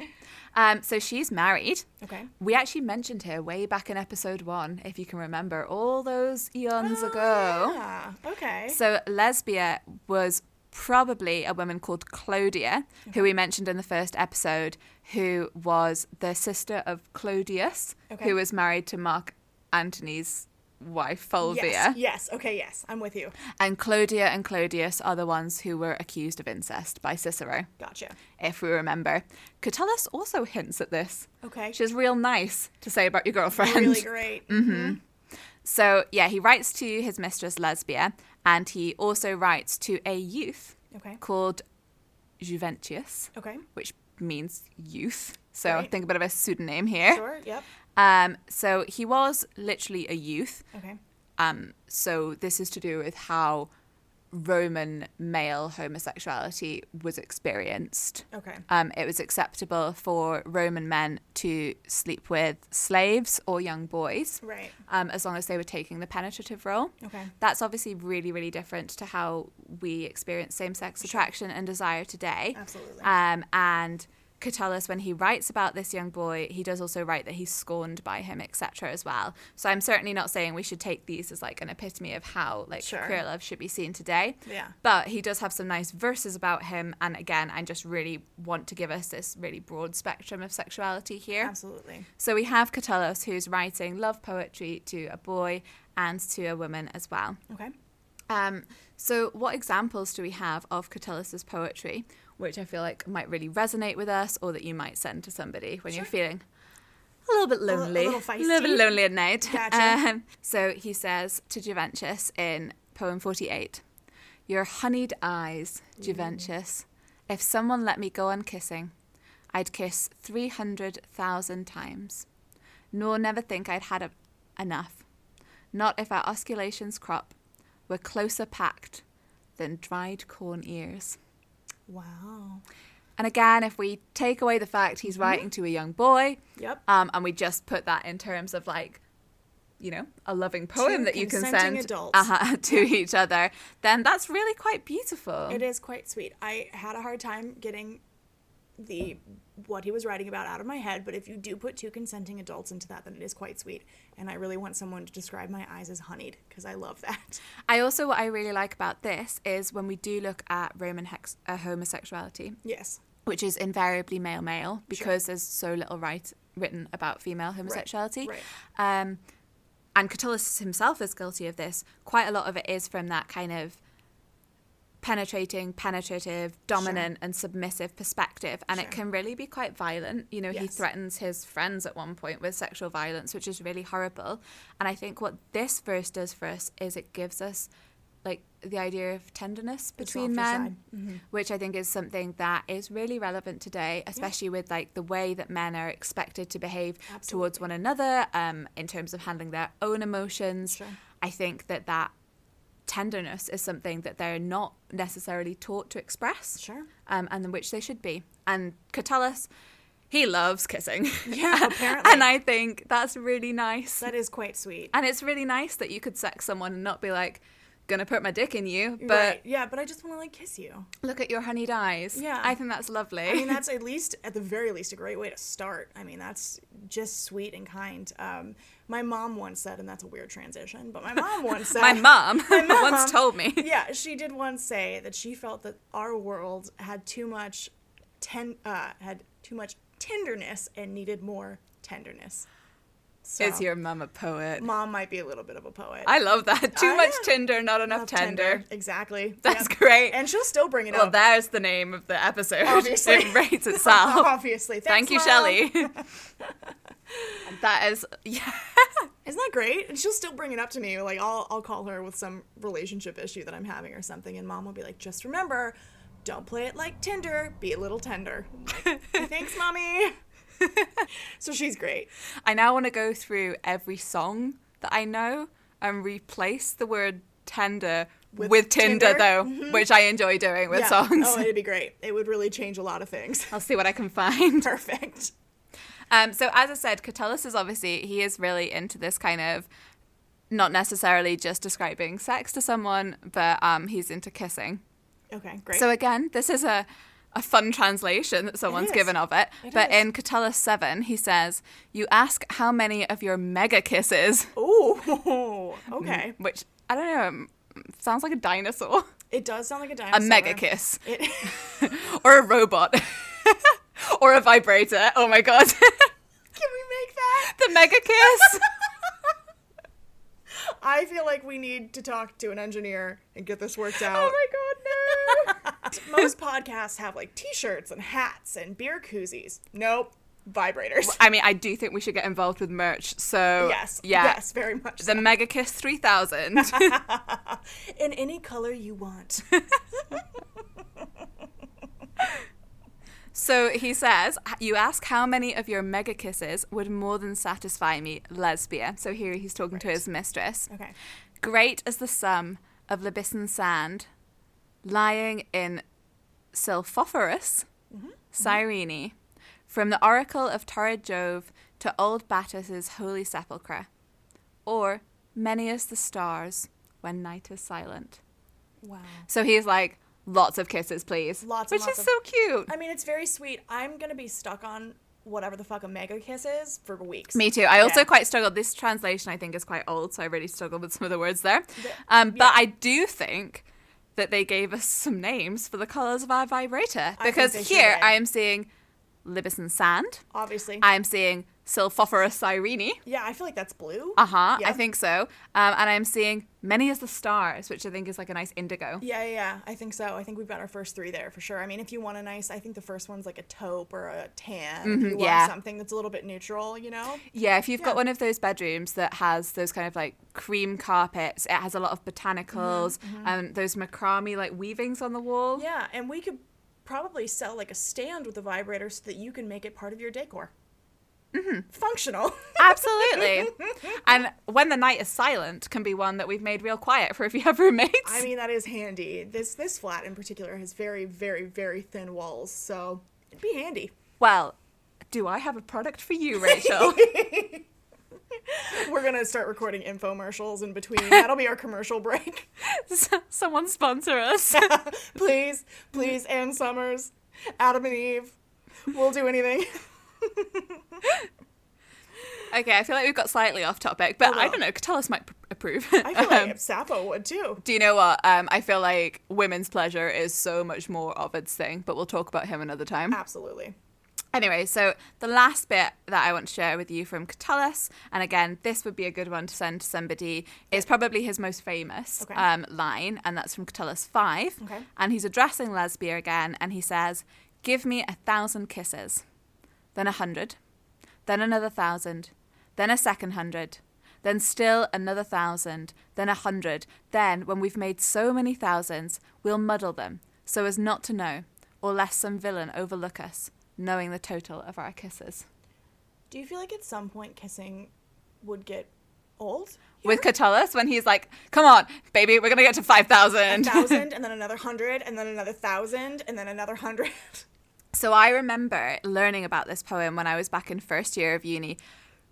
Um, so she's married. Okay. We actually mentioned her way back in episode one, if you can remember, all those eons Oh, ago. Yeah. Okay. So Lesbia was probably a woman called Clodia, who we mentioned in the first episode, who was the sister of Clodius, Okay. who was married to Mark Antony's wife, Fulvia. Yes. Yes. Okay. Yes. I'm with you. And Clodia and Clodius are the ones who were accused of incest by Cicero, Gotcha. if we remember. Catullus also hints at this. Okay. She's real nice to say about your girlfriend. really great. <laughs> Mm-hmm. So, yeah, he writes to his mistress Lesbia, and he also writes to a youth Okay. called Juventius, Okay. which means youth. So, Right. think a bit of a pseudonym here. Sure. Yep. Um, so, he was literally a youth. Okay. Um, so this is to do with how Roman male homosexuality was experienced. Okay. Um, it was acceptable for Roman men to sleep with slaves or young boys, Right. um, as long as they were taking the penetrative role. Okay. That's obviously really, really different to how we experience same sex attraction and desire today. Absolutely. Um, and Catullus, when he writes about this young boy, he does also write that he's scorned by him, etc. as well. So I'm certainly not saying we should take these as like an epitome of how like Sure. queer love should be seen today. Yeah. But he does have some nice verses about him, and again, I just really want to give us this really broad spectrum of sexuality here. Absolutely. So we have Catullus, who's writing love poetry to a boy and to a woman as well. Okay. Um, so, what examples do we have of Catullus's poetry, which I feel like might really resonate with us, or that you might send to somebody when you're feeling a little bit li- a lonely, little a little bit lonely at night? Gotcha. Um, so he says to Juventius in poem 48, "Your honeyed eyes, Juventius. If someone let me go on kissing, I'd kiss three hundred thousand times, nor never think I'd had a- enough. Not if our osculations crop." were closer packed than dried corn ears. Wow. And again, if we take away the fact he's writing to a young boy, Yep. um, and we just put that in terms of like, you know, a loving poem Two that you can send adults. uh <laughs> to each other, then that's really quite beautiful. It is quite sweet. I had a hard time getting the what he was writing about out of my head, but if you do put two consenting adults into that, then it is quite sweet. And I really want someone to describe my eyes as honeyed because I love that. <laughs> I also what I really like about this is when we do look at Roman hex- uh, homosexuality, Yes. which is invariably male male because there's so little right written about female homosexuality. right. Um, and Catullus himself is guilty of this. Quite a lot of it is from that kind of penetrating, penetrative, dominant, and submissive perspective. And Sure. it can really be quite violent. You know, he threatens his friends at one point with sexual violence, which is really horrible. And I think what this verse does for us is it gives us like the idea of tenderness between men. Mm-hmm. which I think is something that is really relevant today, especially with like the way that men are expected to behave towards one another um, in terms of handling their own emotions. Sure. I think that that tenderness is something that they're not necessarily taught to express, Sure. um, and in which they should be. And Catullus, he loves kissing. Yeah, <laughs> apparently. and I think that's really nice. That is quite sweet. and it's really nice that you could sex someone and not be like, gonna put my dick in you, but right. Yeah, but I just want to like kiss you. look at your honeyed eyes. Yeah. I think that's lovely. I mean, that's <laughs> at least, at the very least, a great way to start. I mean, that's just sweet and kind. Um, my mom once said, and that's a weird transition, but my mom once <laughs> said, <laughs> my <laughs> mom mom- once told me. yeah, she did once say that she felt that our world had too much, ten, uh, had too much tenderness and needed more tenderness. So, Is your mum a poet? mom might be a little bit of a poet. I love that. Too I much am. Tinder, not enough Love tender. Exactly. <laughs> That's Yep. great. And she'll still bring it well, up. Well, there's the name of the episode. <laughs> Obviously. It rates <laughs> itself. Obviously. Thank you, Mom. Shelley. that is, yeah. Isn't that great? And she'll still bring it up to me. Like I'll I'll call her with some relationship issue that I'm having or something, and mom will be like, "Just remember, don't play it like Tinder. Be a little tender." Like, Thanks, mommy. <laughs> so she's great. I now want to go through every song that I know and replace the word tender with, With Tinder, Tinder? though, which I enjoy doing with yeah. songs. Oh, it'd be great. <laughs> It would really change a lot of things. I'll see what I can find. <laughs> Perfect. Um, so as I said, Catullus is obviously he is really into this kind of not necessarily just describing sex to someone, but um, he's into kissing. Okay, great. So again, this is a a fun translation that someone's given of it. It but is. in Catullus seven, he says, "You ask how many of your mega kisses." Ooh, <laughs> okay. Which I don't know. um, Sounds like a dinosaur, It does sound like a dinosaur. a mega kiss, It, <laughs> <laughs> or a robot, or a vibrator. Oh my god, can we make that? the mega kiss. I feel like we need to talk to an engineer and get this worked out. oh my god, no. Most podcasts have like t-shirts and hats and beer koozies. Nope. Vibrators. I mean, I do think we should get involved with merch. So yes. yeah, Yes, very much. the so. Mega Kiss three thousand. <laughs> In any color you want. <laughs> so he says, "You ask how many of your mega kisses would more than satisfy me, lesbia." So here he's talking to his mistress. Okay. Great as the sum of Libyssan sand, lying in Sylphophorus, Cyrene, from the oracle of torrid Jove to old Battus's holy sepulchre, or many as the stars when night is silent. Wow. So he's like, lots of kisses, please. Lots Which lots is of- so cute. I mean, it's very sweet. I'm gonna be stuck on whatever the fuck a mega kiss is for weeks. Me too. I also quite struggled. This translation, I think, is quite old, so I really struggled with some of the words there. The- Um, but. I do think that they gave us some names for the colors of our vibrator because sure here. I am seeing Libyssan sand. Obviously. I am seeing Sylphophorus cyrene. yeah, I feel like that's blue. Uh huh. Yeah. I think so. Um, and I'm seeing many as the stars, which I think is like a nice indigo. Yeah, yeah, yeah, I think so. I think we've got our first three there for sure. I mean, if you want a nice, I think the first one's like a taupe or a tan. if you want Mm-hmm, yeah. something that's a little bit neutral, you know? Yeah, if you've Yeah. got one of those bedrooms that has those kind of like cream carpets, it has a lot of botanicals and those macrame like weavings on the wall. Mm-hmm, Yeah, and we could probably sell like a stand with a vibrator so that you can make it part of your decor. Mm-hmm. Functional. <laughs> Absolutely. and when the night is silent can be one that we've made real quiet for if you have roommates. I mean, that is handy. This this flat in particular has very, very, very thin walls, so It'd be handy. Well, do I have a product for you, Rachel? <laughs> We're gonna start recording infomercials in between. That'll be our commercial break. <laughs> Someone sponsor us. please, please, Ann Summers, Adam and Eve. We'll do anything. <laughs> Okay, I feel like we've got slightly off topic, but Oh, I don't know. Catullus might pr- approve. I feel like <laughs> Um, Sappho would too. do you know what? Um, I feel like women's pleasure is so much more of Ovid's thing, but we'll talk about him another time. Absolutely. Anyway, so the last bit that I want to share with you from Catullus, and again, this would be a good one to send to somebody, is probably his most famous Okay. um, line, and that's from Catullus 5. Okay. And he's addressing Lesbia again, and he says, Give me a thousand kisses, then a hundred, then another thousand, then a second hundred, then still another thousand, then a hundred. Then, when we've made so many thousands, we'll muddle them so as not to know, or lest some villain overlook us, knowing the total of our kisses. Do you feel like at some point kissing would get old? With Catullus, when he's like, Come on, baby, we're going to get to 5,000. thousand <laughs> and then another hundred and then another thousand and then another hundred. So I remember learning about this poem when I was back in first year of uni,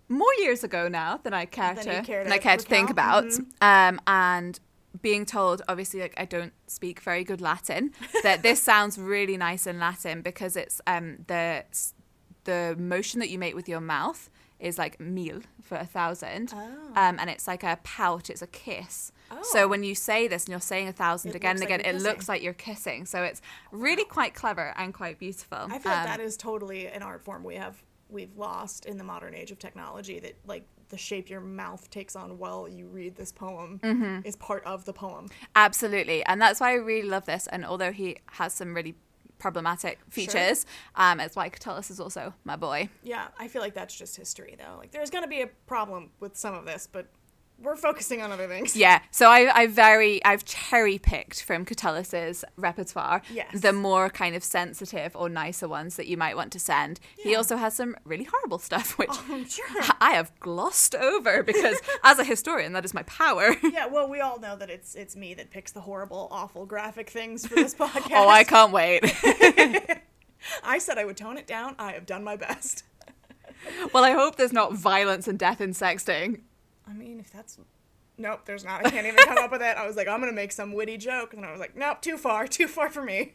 more years ago now than I care Than to care than I care to think about. recount. Um, and being told, obviously, like I don't speak very good Latin, that this <laughs> sounds really nice in Latin because it's um the the motion that you make with your mouth is like mil for a thousand, Oh. um, and it's like a pout, it's a kiss. Oh. So when you say this and you're saying a thousand It again and like again, you're it looks like you're kissing. So it's really quite clever and quite beautiful. I feel like Um, that is totally an art form we have we've lost in the modern age of technology that like the shape your mouth takes on while you read this poem Mm-hmm. is part of the poem. Absolutely. And that's why I really love this. And although he has some really problematic features, um, it's why Catullus is also my boy. Yeah, I feel like that's just history though. Like there's going to be a problem with some of this, but we're focusing on other things. Yeah. So I, I very, I've cherry picked from Catullus's repertoire Yes. the more kind of sensitive or nicer ones that you might want to send. Yeah. He also has some really horrible stuff, <laughs> which Oh, I'm sure. I have glossed over because <laughs> as a historian, that is my power. <laughs> Yeah, well, we all know that it's it's me that picks the horrible, awful graphic things for this podcast. oh, I can't wait. I said I would tone it down. I have done my best. well, I hope there's not violence and death in sexting. I mean, if that's nope, there's not. I can't even come up with it. I was like, I'm gonna make some witty joke, and I was like, nope, too far, too far for me.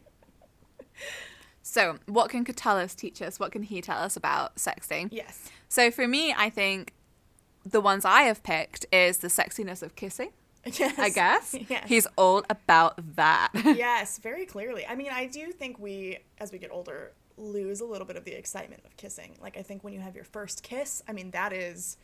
So, what can Catullus teach us? What can he tell us about sexting? Yes. So, for me, I think the ones I have picked is the sexiness of kissing, <laughs> Yes. I guess. <laughs> Yes. He's all about that. <laughs> yes, very clearly. I mean, I do think we, as we get older, lose a little bit of the excitement of kissing. Like, I think when you have your first kiss, I mean, that is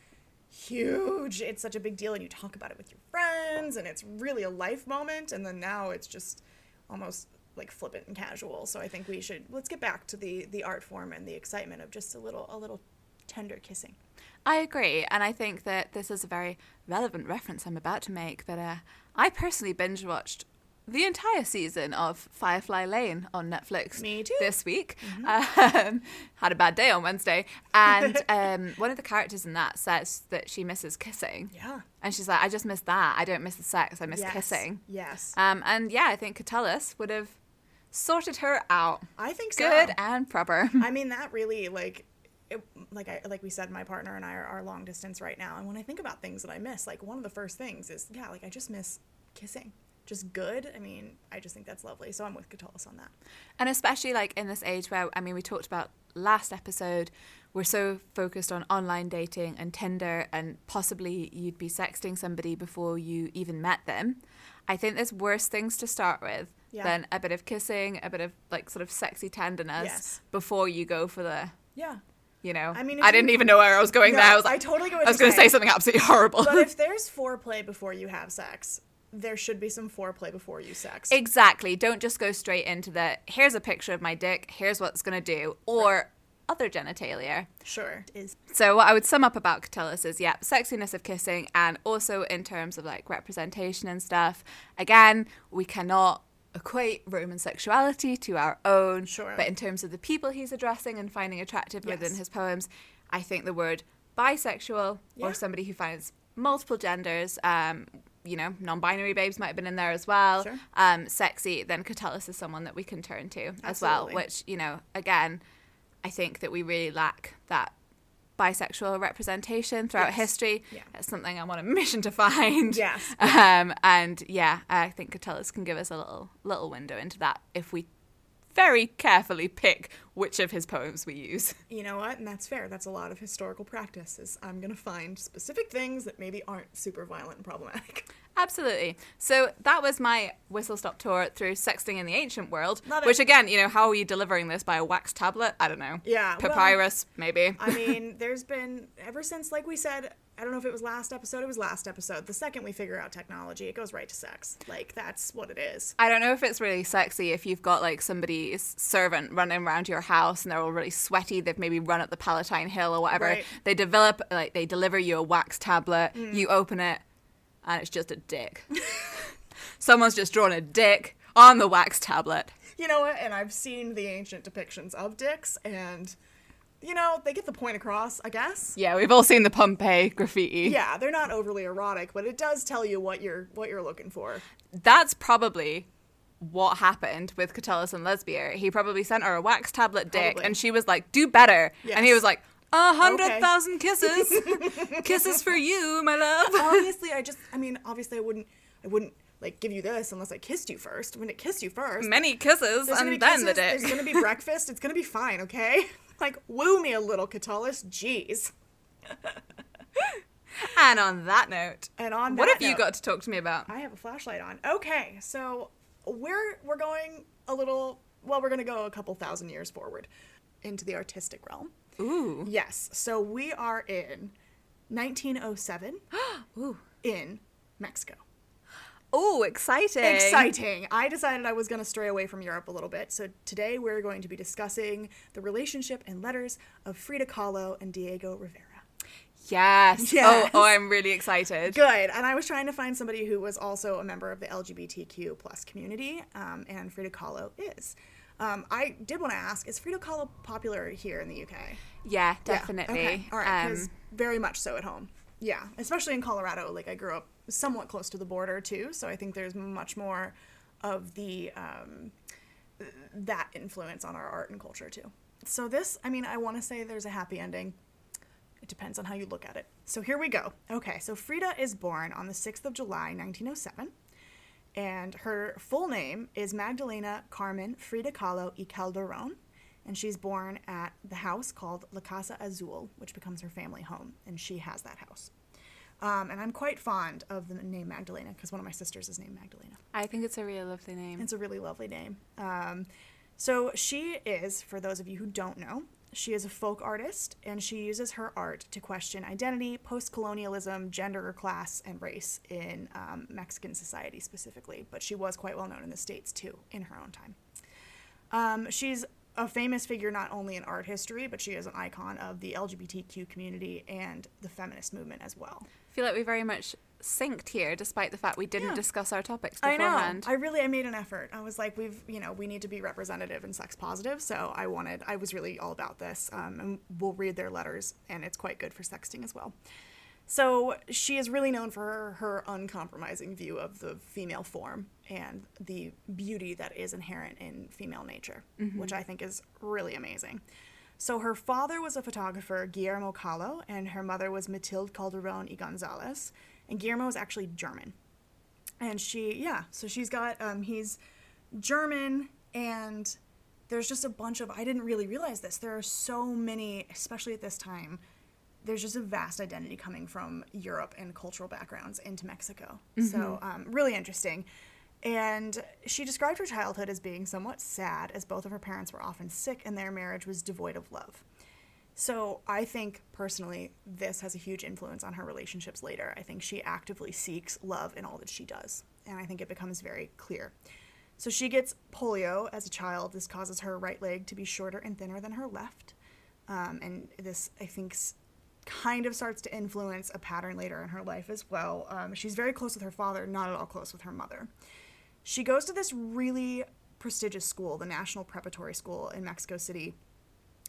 huge. It's such a big deal, and you talk about it with your friends, and it's really a life moment. And then now it's just almost like flippant and casual. So I think we should let's get back to the the art form and the excitement of just a little a little tender kissing. I agree. And I think that this is a very relevant reference I'm about to make. That uh, I personally binge watched the entire season of Firefly Lane on Netflix Me too. this week. Um, <laughs> had a bad day on Wednesday. And <laughs> um, one of the characters in that says that she misses kissing. Yeah. And she's like, I just miss that. I don't miss the sex. I miss yes. kissing. Yes. Um, and yeah, I think Catullus would have sorted her out. I think so. Good and proper. <laughs> I mean, that really like, it, like I like we said, my partner and I are, are long distance right now, and when I think about things that I miss, like one of the first things is yeah, like I just miss kissing, just good. I mean, I just think that's lovely. So I'm with Catullus on that. And especially like in this age where, I mean, we talked about last episode, we're so focused on online dating and Tinder, and possibly you'd be sexting somebody before you even met them. I think there's worse things to start with Yeah. than a bit of kissing, a bit of like sort of sexy tenderness Yes. before you go for the, Yeah. you know. I mean, I didn't you- even know where I was going No, there. I was I totally I was going to say something absolutely horrible. But if <laughs> there's foreplay before you have sex, there should be some foreplay before you sex. Exactly. Don't just go straight into the here's a picture of my dick, here's what it's going to do, or other genitalia. sure. Is So, what I would sum up about Catullus is yeah, sexiness of kissing, and also in terms of like representation and stuff. Again, we cannot equate Roman sexuality to our own. Sure. But in terms of the people he's addressing and finding attractive within his poems, I think the word bisexual Yeah. or somebody who finds multiple genders um, you know, non-binary babes might have been in there as well. Sure. Um, sexy, then Catullus is someone that we can turn to as well. Which you know, again, I think that we really lack that bisexual representation throughout Yes. history. Yeah. That's something I want a <laughs> mission to find. Yes. Um, and yeah, I think Catullus can give us a little little window into that if we very carefully pick which of his poems we use. <laughs> You know what? And that's fair. That's a lot of historical practice. Is I'm gonna find specific things that maybe aren't super violent and problematic. Absolutely. So that was my whistle stop tour through sexting in the ancient world. Which again, you know, how are you delivering this by a wax tablet? I don't know. Yeah, well- Papyrus, maybe. I <laughs> mean, there's been ever since, like we said, I don't know if it was last episode. It was last episode. The second we figure out technology, it goes right to sex. Like that's what it is. I don't know if it's really sexy if you've got like somebody's servant running around your house and they're all really sweaty. They've maybe run up the Palatine Hill or whatever. Right. They develop like they deliver you a wax tablet. Mm. You open it, and it's just a dick. <laughs> Someone's just drawn a dick on the wax tablet. You know what? And I've seen the ancient depictions of dicks, and you know they get the point across. I guess. Yeah, we've all seen the Pompeii graffiti. Yeah, they're not overly erotic, but it does tell you what you're what you're looking for. That's probably what happened with Catullus and Lesbia. He probably sent her a wax tablet dick, Probably. and she was like, "Do better," and he was like, "A hundred thousand Okay. kisses, <laughs> kisses for you, my love." obviously, I just, I mean, obviously, I wouldn't, I wouldn't like give you this unless I kissed you first. When it kissed you first, Many kisses, and then the dick. There's gonna be breakfast. It's gonna be fine, okay? <laughs> Like, woo me a little, Catullus. Jeez. <laughs> And on that note, And on what have you got to talk to me about? I have a flashlight on. Okay, so we're we're going a little. Well, we're gonna go a couple thousand years forward into the artistic realm. Ooh, Yes. So we are in 1907 <gasps> ooh, in Mexico. Ooh, exciting! Exciting. I decided I was going to stray away from Europe a little bit. So today we're going to be discussing the relationship and letters of Frida Kahlo and Diego Rivera. Yes. Yes. <laughs> Oh, oh, I'm really excited. Good. And I was trying to find somebody who was also a member of the LGBTQ plus community, um, and Frida Kahlo is. Um, I did want to ask: Is Frida Kahlo popular here in the UK? Yeah, Yeah, definitely. Okay. All right. Um, very much so at home. Yeah, especially in Colorado. Like I grew up somewhat close to the border too, so I think there's much more of the um, that influence on our art and culture too. So this, I mean, I want to say there's a happy ending. It depends on how you look at it. So here we go. Okay, so Frida is born on the 6th of July, 1907, and her full name is Magdalena Carmen Frida Kahlo y Calderon, and she's born at the house called La Casa Azul, which becomes her family home, and she has that house. Um, and I'm quite fond of the name Magdalena because one of my sisters is named Magdalena. I think it's a really lovely name. It's a really lovely name. Um, so she is, for those of you who don't know, she is a folk artist, and she uses her art to question identity, post-colonialism, gender class, and race in um, Mexican society specifically. But she was quite well known in the states too, in her own time. Um, she's a famous figure not only in art history, but she is an icon of the LGBTQ community and the feminist movement as well. I feel like we very much synced here, despite the fact we didn't Yeah. discuss our topics I know. I really I made an effort. I was like, we've you know we need to be representative and sex positive. So I wanted I was really all about this. Um, and we'll read their letters, and it's quite good for sexting as well. So she is really known for her, her uncompromising view of the female form and the beauty that is inherent in female nature, which I think is really amazing. So her father was a photographer, Guillermo Kahlo, and her mother was Matilde Calderon y Gonzalez. And Guillermo is actually German. And she yeah so she's got um he's german and there's just a bunch of i didn't really realize this there are so many especially at this time there's just a vast identity coming from europe and cultural backgrounds into mexico. So um, really interesting and she described her childhood as being somewhat sad as both of her parents were often sick and their marriage was devoid of love so I think personally, this has a huge influence on her relationships later. I think she actively seeks love in all that she does, and I think it becomes very clear. So she gets polio as a child. This causes her right leg to be shorter and thinner than her left, um, and this I think kind of starts to influence a pattern later in her life as well. Um, she's very close with her father, not at all close with her mother. She goes to this really prestigious school, the National Preparatory School in Mexico City,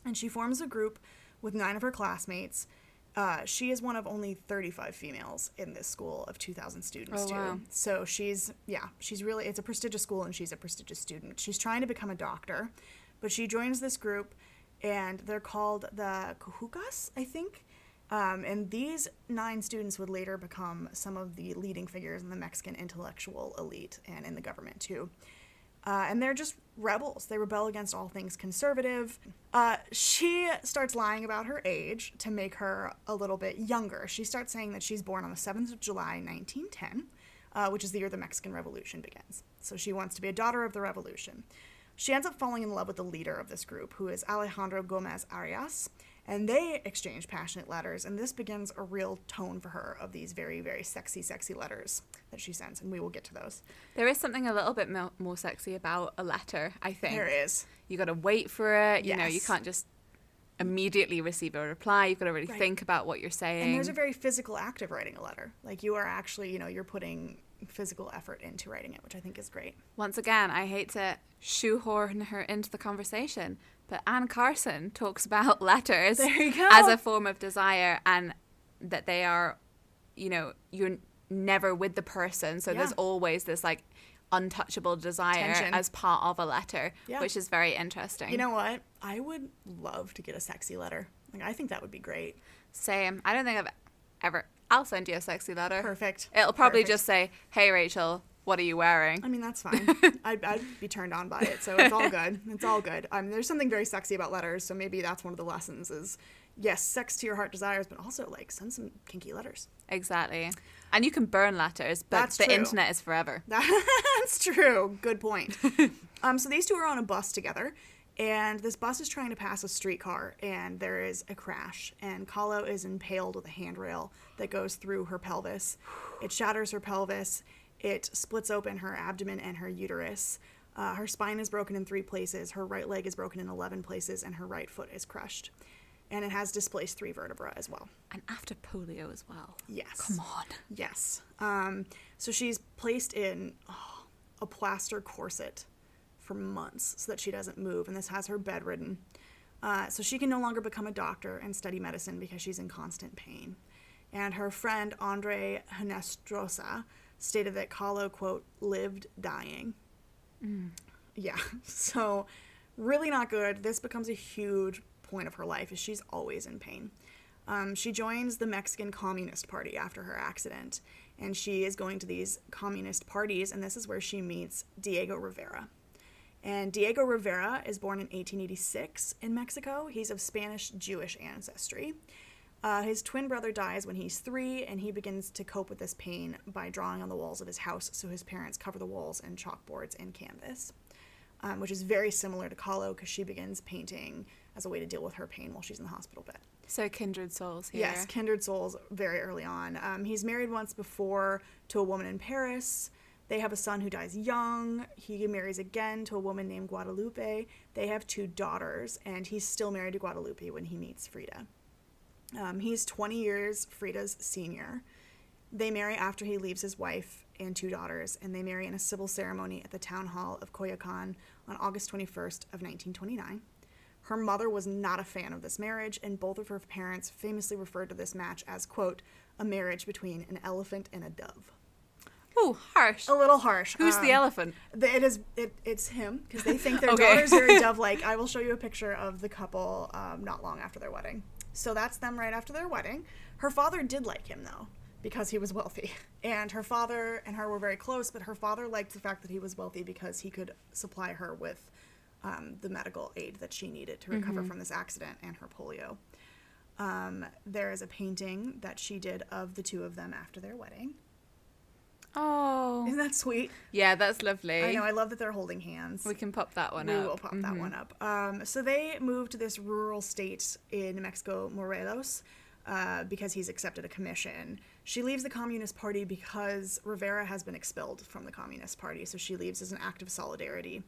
and she forms a group with nine of her classmates Uh, she is one of only 35 females in this school of 2,000 students, Oh, too. wow. So she's, yeah, she's really, it's a prestigious school and she's a prestigious student. She's trying to become a doctor, but she joins this group and they're called the Cachuchas, I think. Um, and these nine students would later become some of the leading figures in the Mexican intellectual elite and in the government, too. Uh, and they're just rebels. They rebel against all things conservative. Uh, she starts lying about her age to make her a little bit younger. She starts saying that she's born on the 7th of July, 1910, uh, which is the year the Mexican Revolution begins. So she wants to be a daughter of the revolution. She ends up falling in love with the leader of this group, who is Alejandro Gomez Arias, and they exchange passionate letters, and this begins a real tone for her of these very, very sexy, sexy letters that she sends, and we will get to those. There is something a little bit mo- more sexy about a letter, I think. There is. You got to wait for it. You know, you can't just immediately receive a reply. You've got to really Right. think about what you're saying. And there's a very physical act of writing a letter. Like you are actually, you know, you're putting physical effort into writing it, which I think is great. Once again, I hate to shoehorn her into the conversation, but Anne Carson talks about <laughs> letters There you go. as a form of desire and that they are, you know, you're never with the person. So there's always this like untouchable desire Tension. as part of a letter, Yeah. which is very interesting. You know what? I would love to get a sexy letter. Like I think that would be great. Same. I don't think I've ever. I'll send you a sexy letter. Perfect. It'll probably Perfect. just say, "Hey Rachel, what are you wearing?" I mean, that's <laughs> fine. I'd, I'd be turned on by it, so it's all good. It's all good. Um, there's something very sexy about letters, so maybe that's one of the lessons is, yes, sex to your heart desires, but also, like, send some kinky letters. Exactly. And you can burn letters, but That's the true. internet is forever. <laughs> That's true. Good point. <laughs> um, so these two are on a bus together, and this bus is trying to pass a streetcar, and there is a crash, and Kahlo is impaled with a handrail that goes through her pelvis. It shatters her pelvis. It splits open her abdomen and her uterus. Uh, her spine is broken in three places. Her right leg is broken in 11 places, and her right foot is crushed. And it has displaced three vertebrae as well. And after polio as well. Yes. Come on. Yes. Um, so she's placed in oh, a plaster corset for months so that she doesn't move, and this has her bedridden. Uh, so she can no longer become a doctor and study medicine because she's in constant pain. And her friend Andre Henestrosa stated that Kahlo, quote, lived dying. Yeah. <laughs> So really not good. This becomes a huge point of her life is she's always in pain. Um, she joins the Mexican Communist Party after her accident, and she is going to these communist parties, and this is where she meets Diego Rivera. And Diego Rivera is born in 1886 in Mexico. He's of Spanish Jewish ancestry. Uh, his twin brother dies when he's three, and he begins to cope with this pain by drawing on the walls of his house. So his parents cover the walls in chalkboards and canvas, um, which is very similar to Kahlo because she begins painting as a way to deal with her pain while she's in the hospital bed. So kindred souls here. Yes, kindred souls very early on. Um, he's married once before to a woman in Paris. They have a son who dies young. He marries again to a woman named Guadalupe. They have two daughters, and he's still married to Guadalupe when he meets Frida. Um, he's 20 years Frida's senior. They marry after he leaves his wife and two daughters, and they marry in a civil ceremony at the town hall of Coyoacan on August 21st of 1929. Her mother was not a fan of this marriage, and both of her parents famously referred to this match as, quote, a marriage between an elephant and a dove. Ooh, harsh. A little harsh. Who's the um, elephant? th- It is. It, it's him because they think their <laughs> Okay. daughter's very <laughs> dove-like. I will show you a picture of the couple um, not long after their wedding. So that's them right after their wedding. Her father did like him though because he was wealthy, <laughs> and her father and her were very close. But her father liked the fact that he was wealthy because he could supply her with um, the medical aid that she needed to recover from this accident and her polio. Um, there is a painting that she did of the two of them after their wedding. Oh. Isn't that sweet? Yeah, that's lovely. I know. I love that they're holding hands. we can pop that one we up. We will pop that Mhm. one up. Um, so they moved to this rural state in New Mexico, Morelos, uh, because he's accepted a commission. She leaves the Communist Party because Rivera has been expelled from the Communist Party, so she leaves as an act of solidarity.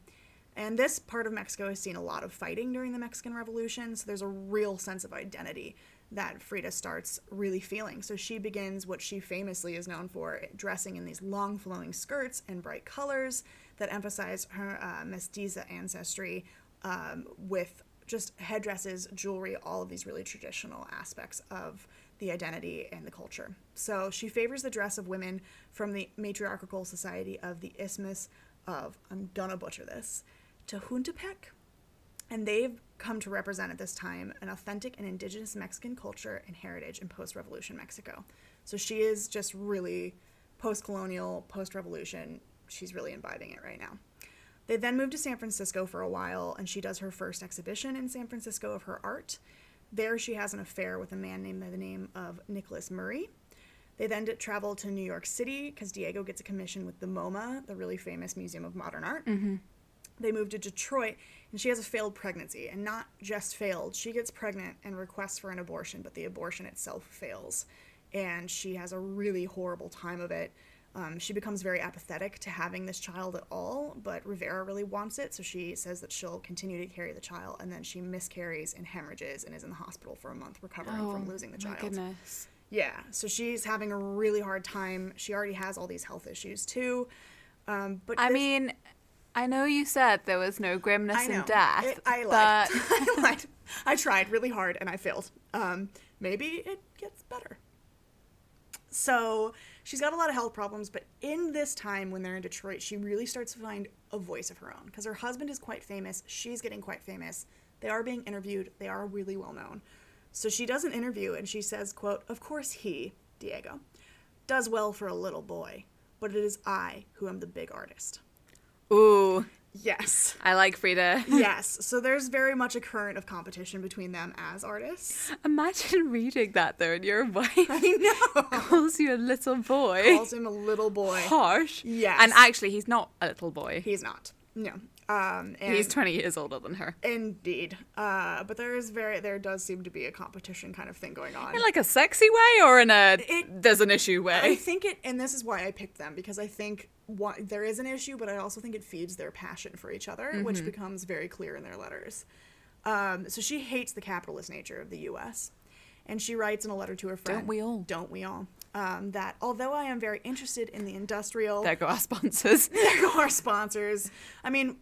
And this part of Mexico has seen a lot of fighting during the Mexican Revolution, so there's a real sense of identity that Frida starts really feeling. So she begins what she famously is known for dressing in these long flowing skirts and bright colors that emphasize her uh, mestiza ancestry um, with just headdresses, jewelry, all of these really traditional aspects of the identity, and the culture. So she favors the dress of women from the matriarchal society of the Isthmus of, I'm gonna butcher this, Tehuantepec. And they've come to represent at this time an authentic and indigenous Mexican culture and heritage in post revolution Mexico. So she is just really post colonial, post revolution. She's really imbibing it right now. They then moved to San Francisco for a while, and she does her first exhibition in San Francisco of her art. There, she has an affair with a man named by the name of Nickolas Muray. They then travel to New York City because Diego gets a commission with the MoMA, the really famous Museum of Modern Art. Mm-hmm. They move to Detroit, and she has a failed pregnancy, and not just failed. She gets pregnant and requests for an abortion, but the abortion itself fails, and she has a really horrible time of it. Um, she becomes very apathetic to having this child at all, but Rivera really wants it, so she says that she'll continue to carry the child, and then she miscarries and hemorrhages and is in the hospital for a month recovering from losing the Oh, my child. goodness. Yeah, so she's having a really hard time. She already has all these health issues too. Um, but I this- mean, I know you said there was no grimness in death, It- I lied. but <laughs> I <laughs> lied. I tried really hard and I failed. Um, maybe it gets better. So she's got a lot of health problems, but in this time when they're in Detroit, she really starts to find a voice of her own because her husband is quite famous. She's getting quite famous. They are being interviewed. They are really well known. So she does an interview and she says, "quote Of course he, Diego, does well for a little boy, but it is I who am the big artist." Ooh, Yes. I like Frida. <laughs> yes. So there's very much a current of competition between them as artists. Imagine <laughs> reading that though, and your wife <laughs> I know. calls you a little boy. Calls him a little boy. Harsh. Yes. And actually, he's not a little boy. He's not. No. Um, and He's 20 years older than her. Indeed. Uh, but there is very there does seem to be a competition kind of thing going on. In like a sexy way or in a It- there's an issue way? I think it, and this is why I picked them because I think what, there is an issue, but I also think it feeds their passion for each other, which Mm-hmm. becomes very clear in their letters. Um, so she hates the capitalist nature of the U.S. And she writes in a letter to her friend, Don't we all? Don't we all? Um, that although I am very interested in the industrial, there go our sponsors. <laughs> there go our sponsors. I mean,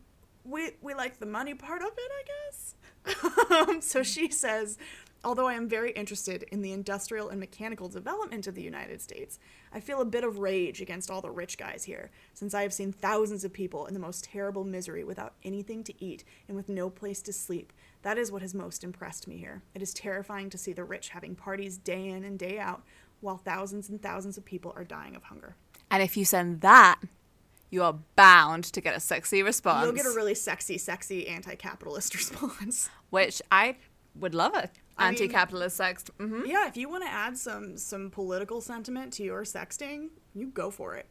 we we like the money part of it, I guess. <laughs> um, so she says, although I am very interested in the industrial and mechanical development of the United States, I feel a bit of rage against all the rich guys here, since I have seen thousands of people in the most terrible misery without anything to eat and with no place to sleep. That is what has most impressed me here. It is terrifying to see the rich having parties day in and day out, while thousands and thousands of people are dying of hunger. And if you send that, you are bound to get a sexy response. You'll get a really sexy, sexy anti-capitalist <laughs> response. which I would love it. I Anti-capitalist sex. hmm Yeah, if you want to add some some political sentiment to your sexting, you go for it.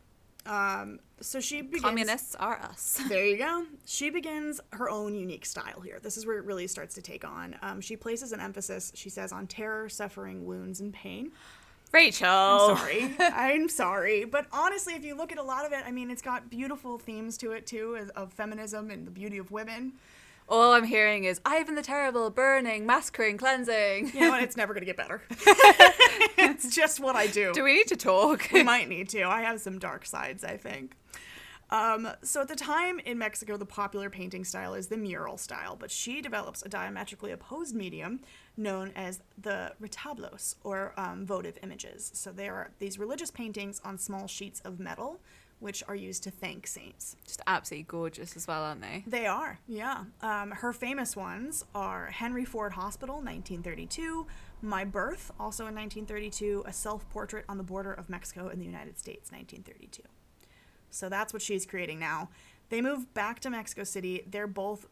Um, so she begins. Communists are us. <laughs> There you go. She begins her own unique style here. This is where it really starts to take on. Um, she places an emphasis, she says, on terror, suffering, wounds, and pain. Rachel. I'm sorry, <laughs> I'm sorry, but honestly, if you look at a lot of it, I mean, it's got beautiful themes to it too, of feminism and the beauty of women. All I'm hearing is Ivan the Terrible, burning, massacring, cleansing. You know what? It's <laughs> never gonna get better. <laughs> it's just what I do. Do we need to talk? we might need to. I have some dark sides, I think. Um, so at the time in Mexico, the popular painting style is the mural style, but she develops a diametrically opposed medium known as the retablos, or um, votive images. So they are these religious paintings on small sheets of metal, which are used to thank saints. Just absolutely gorgeous as well, aren't they? They are, yeah. Um, her famous ones are Henry Ford Hospital, 1932, My Birth, also in 1932, a self portrait on the border of Mexico and the United States, 1932. So that's what she's creating now. They move back to Mexico City. They're both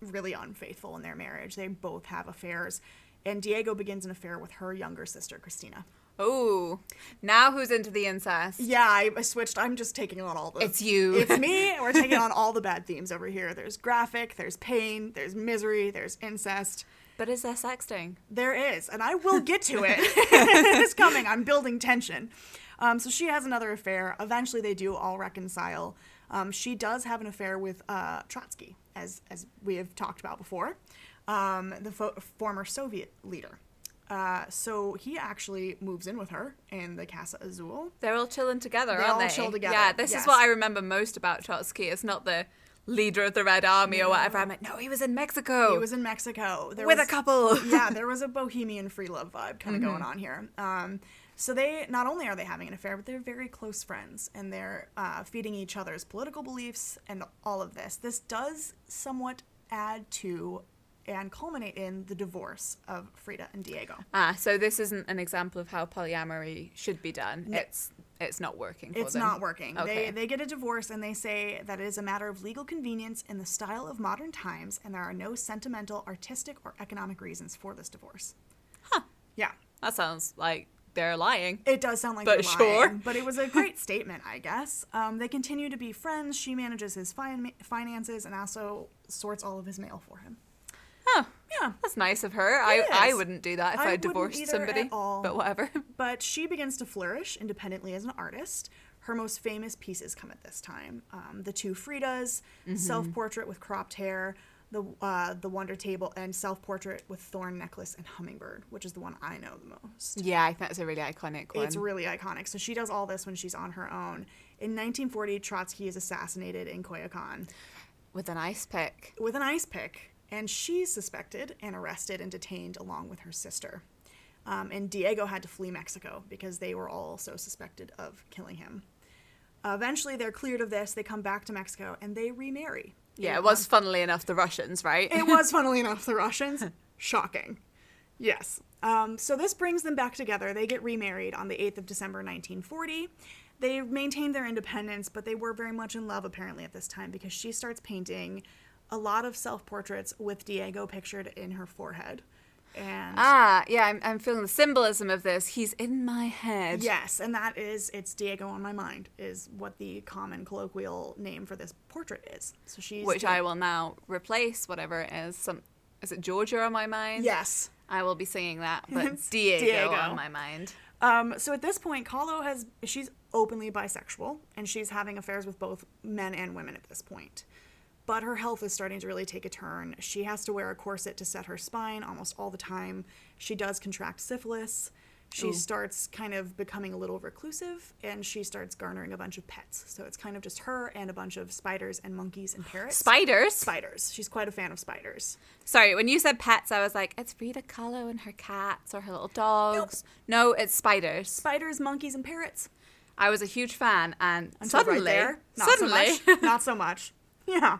really unfaithful in their marriage. They both have affairs. And Diego begins an affair with her younger sister, Cristina. Oh, now who's into the incest? Yeah, I, I switched. I'm just taking on all the. It's you. It's me. <laughs> We're taking on all the bad themes over here. There's graphic, there's pain, there's misery, there's incest. But is there sexting? There is, and I will get to it. <laughs> <laughs> it's coming. I'm building tension. Um, so she has another affair. Eventually, they do all reconcile. Um, she does have an affair with uh, Trotsky, as as we have talked about before, um, the fo- former Soviet leader. Uh, so he actually moves in with her in the Casa Azul. They're all chilling together, They aren't all they? chill together, Yeah, this yes. is what I remember most about Trotsky. It's not the leader of the Red Army or whatever. I'm like, no, he was in Mexico He was in Mexico. There with was, a couple. yeah, <laughs> there was a bohemian free love vibe kind of Mm-hmm. going on here. Um, so they not only are they having an affair, but they're very close friends, and they're uh, feeding each other's political beliefs and all of this. This does somewhat add to and culminate in the divorce of Frida and Diego. Ah, so this isn't an example of how polyamory should be done. No. It's it's not working for It's them. not working. Okay. They they get a divorce and they say that it is a matter of legal convenience in the style of modern times, and there are no sentimental, artistic, or economic reasons for this divorce. Huh. Yeah. That sounds like they're lying. It does sound like But they're sure. lying, but it was a great <laughs> statement, I guess. Um, they continue to be friends. She manages his fin- finances and also sorts all of his mail for him. Huh. Yeah, That's nice of her. I, It I is. wouldn't do that if I I, divorced somebody. at all. But whatever. <laughs> but she begins to flourish independently as an artist. Her most famous pieces come at this time: um, the two Fridas, Mm-hmm. self-portrait with cropped hair, the uh, the Wounded Table, and self-portrait with thorn necklace and hummingbird, which is the one I know the most. Yeah, I think that's a really iconic one. It's really iconic. So she does all this when she's on her own. In 1940, Trotsky is assassinated in Coyoacan With an ice pick. with an ice pick, and she's suspected and arrested and detained along with her sister. Um, and Diego had to flee Mexico because they were also suspected of killing him. eventually, they're cleared of this. They come back to Mexico and they remarry. Yeah, it was funnily enough the Russians, right? It was, <laughs> funnily enough, the Russians. Shocking. Yes. Um, so this brings them back together. They get remarried on the 8th of December 1940. They maintained their independence, but they were very much in love apparently at this time because she starts painting a lot of self portraits with Diego pictured in her forehead. And ah, yeah, I'm, I'm feeling the symbolism of this. He's in my head. yes, and that is it's Diego on my mind is what the common colloquial name for this portrait is. So she's Which I will now replace, whatever it is. Some, is it Georgia on my mind? Yes. I will be singing that, but <laughs> Diego, Diego. on my mind. Um, so at this point, Kahlo has she's openly bisexual and she's having affairs with both men and women at this point. But her health is starting to really take a turn. She has to wear a corset to set her spine almost all the time. She does contract syphilis. She Ooh. starts kind of becoming a little reclusive and she starts garnering a bunch of pets. So it's kind of just her and a bunch of spiders and monkeys and parrots. Spiders? spiders. She's quite a fan of spiders. Sorry, when you said pets, I was like, it's Frida Kahlo and her cats or her little dogs. No, it's spiders. Spiders, monkeys, and parrots. I was a huge fan, and Until right suddenly, there, not suddenly, so much. <laughs> not so much. Yeah.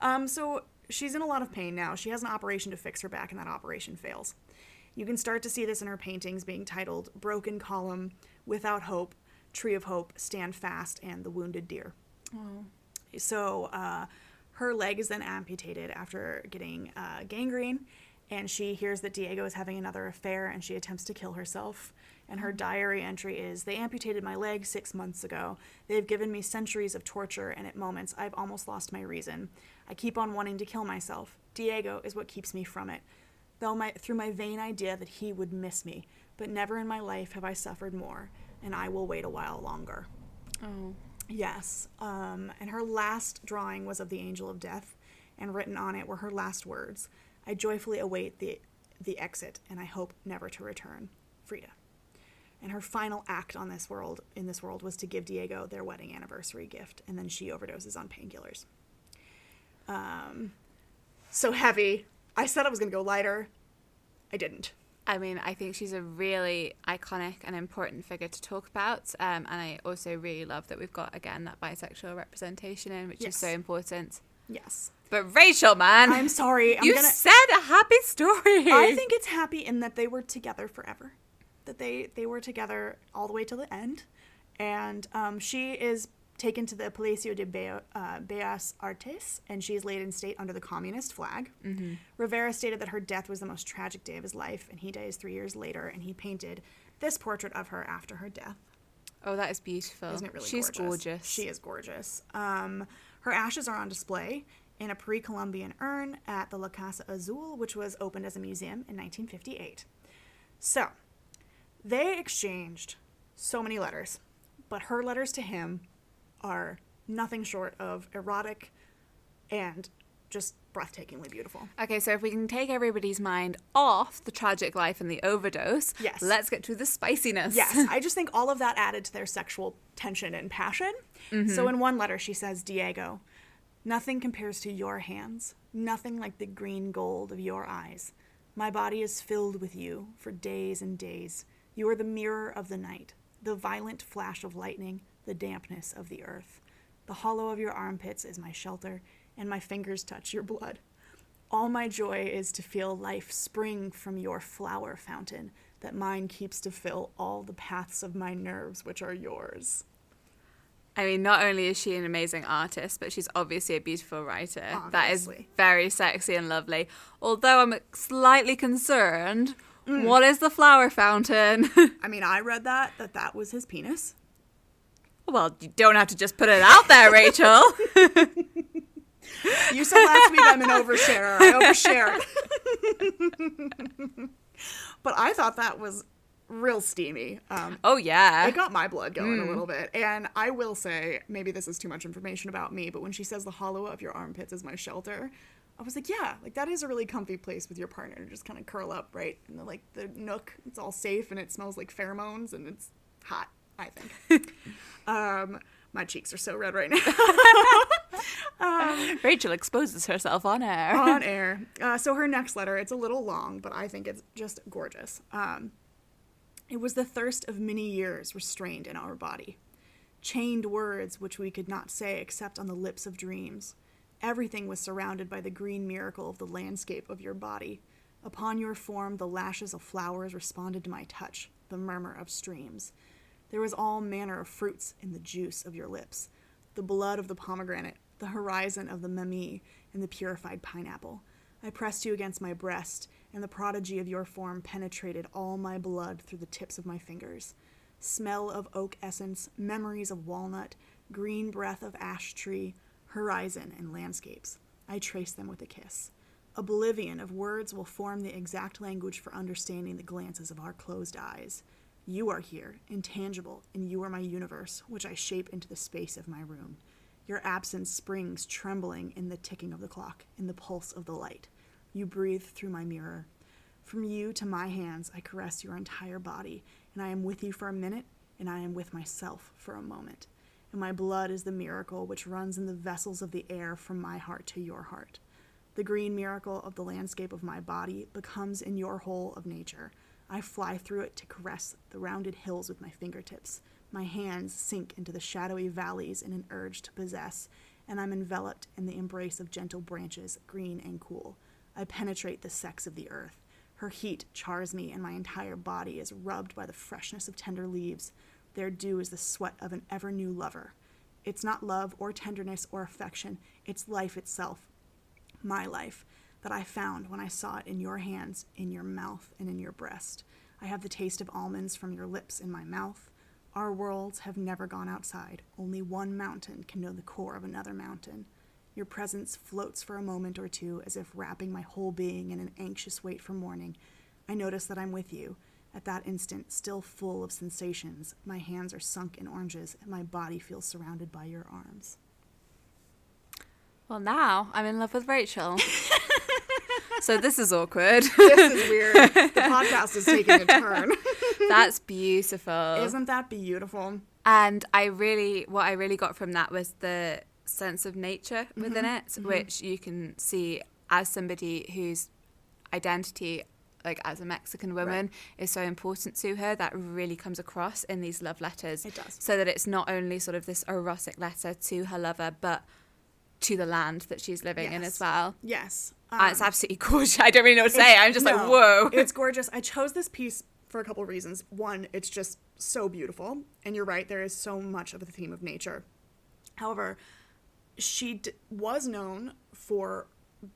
Um, so she's in a lot of pain now. She has an operation to fix her back, and that operation fails. You can start to see this in her paintings being titled Broken Column, Without Hope, Tree of Hope, Stand Fast, and The Wounded Deer. So uh, her leg is then amputated after getting uh, gangrene, and she hears that Diego is having another affair, and she attempts to kill herself. And her diary entry is They amputated my leg six months ago. They've given me centuries of torture, and at moments I've almost lost my reason. I keep on wanting to kill myself. Diego is what keeps me from it. Though my, through my vain idea that he would miss me, but never in my life have I suffered more, and I will wait a while longer. oh, Yes. Um, and her last drawing was of the angel of death, and written on it were her last words I joyfully await the, the exit, and I hope never to return. Frida. And her final act on this world, in this world, was to give Diego their wedding anniversary gift, and then she overdoses on painkillers. Um, so heavy. I said I was going to go lighter. I didn't. I mean, I think she's a really iconic and important figure to talk about, um, and I also really love that we've got again that bisexual representation in, which Yes. is so important. Yes. But Rachel, man, I'm sorry. I'm you gonna. said a happy story. I think it's happy in that they were together forever, that they they were together all the way till the end, and um, she is taken to the Palacio de Be- uh, Bellas Artes, and she is laid in state under the communist flag. Mm-hmm. Rivera stated that her death was the most tragic day of his life, and he dies three years later, and he painted this portrait of her after her death. Oh, that is beautiful. Isn't it really She's gorgeous? gorgeous. She is gorgeous. Um, her ashes are on display in a pre-Columbian urn at the La Casa Azul, which was opened as a museum in 1958. So, they exchanged so many letters, but her letters to him are nothing short of erotic and just breathtakingly beautiful. Okay, so if we can take everybody's mind off the tragic life and the overdose, Yes. let's get to the spiciness. Yes, <laughs> I just think all of that added to their sexual tension and passion. So mm-hmm. in one letter, she says, Diego, Nothing compares to your hands, nothing like the green gold of your eyes. My body is filled with you for days and days. You are the mirror of the night, the violent flash of lightning, the dampness of the earth. The hollow of your armpits is my shelter, and my fingers touch your blood. All my joy is to feel life spring from your flower fountain, that mine keeps to fill all the paths of my nerves, which are yours. I mean, not only is she an amazing artist, but she's obviously a beautiful writer. That is very sexy and lovely. Although I'm slightly concerned. What is the flower fountain? <laughs> I mean, I read that, that that was his penis. well, you don't have to just put it out there, Rachel. <laughs> <laughs> You said last week I'm an oversharer. I overshared. but I thought that was real steamy. Um, oh yeah. it got my blood going a little bit. And I will say, maybe this is too much information about me, but when she says the hollow of your armpits is my shelter, I was like, yeah, like that is a really comfy place with your partner to just kind of curl up, right? And the, like the nook, it's all safe and it smells like pheromones and it's hot, I think. <laughs> um, my cheeks are so red right now. <laughs> Rachel exposes herself on air. on <laughs> air. Uh, so her next letter, it's a little long, but I think it's just gorgeous. Um, it was the thirst of many years restrained in our body, chained words which we could not say except on the lips of dreams. Everything was surrounded by the green miracle of the landscape of your body. Upon your form, the lashes of flowers responded to my touch, the murmur of streams. There was all manner of fruits in the juice of your lips, the blood of the pomegranate, the horizon of the mamey, and the purified pineapple. I pressed you against my breast, and the prodigy of your form penetrated all my blood through the tips of my fingers. Smell of oak essence, memories of walnut, green breath of ash tree, horizon, and landscapes. I trace them with a kiss. Oblivion of words will form the exact language for understanding the glances of our closed eyes. You are here, intangible, and you are my universe, which I shape into the space of my room. Your absence springs trembling in the ticking of the clock, in the pulse of the light. You breathe through my mirror. From you to my hands, I caress your entire body, and I am with you for a minute, and I am with myself for a moment. And my blood is the miracle which runs in the vessels of the air from my heart to your heart. The green miracle of the landscape of my body becomes in your whole of nature. I fly through it to caress the rounded hills with my fingertips. My hands sink into the shadowy valleys in an urge to possess, and I'm enveloped in the embrace of gentle branches, green and cool. I penetrate the sex of the earth. Her heat chars me, and my entire body is rubbed by the freshness of tender leaves. Their dew is the sweat of an ever new lover. It's not love or tenderness or affection, it's life itself, my life, that I found when I saw it in your hands, in your mouth, and in your breast. I have the taste of almonds from your lips in my mouth. Our worlds have never gone outside. Only one mountain can know the core of another mountain. Your presence floats for a moment or two as if wrapping my whole being in an anxious wait for morning. I notice that I'm with you. At that instant, still full of sensations, my hands are sunk in oranges and my body feels surrounded by your arms. Well, now I'm in love with Rachel. <laughs> so this is awkward. This is weird. the podcast is taking a turn. <laughs> That's beautiful. Isn't that beautiful? And I really, what I really got from that was the sense of nature mm-hmm. within it, mm-hmm. which you can see as somebody whose identity, like as a Mexican woman, is so important to her. That really comes across in these love letters. It does. So that it's not only sort of this erotic letter to her lover, but to the land that she's living in as well. Yes. and it's um, absolutely <laughs> gorgeous. I don't really know what to say. I'm just like, whoa. It's gorgeous. I chose this piece for a couple of reasons. One, it's just so beautiful. And you're right, there is so much of the theme of nature. However, she d- was known for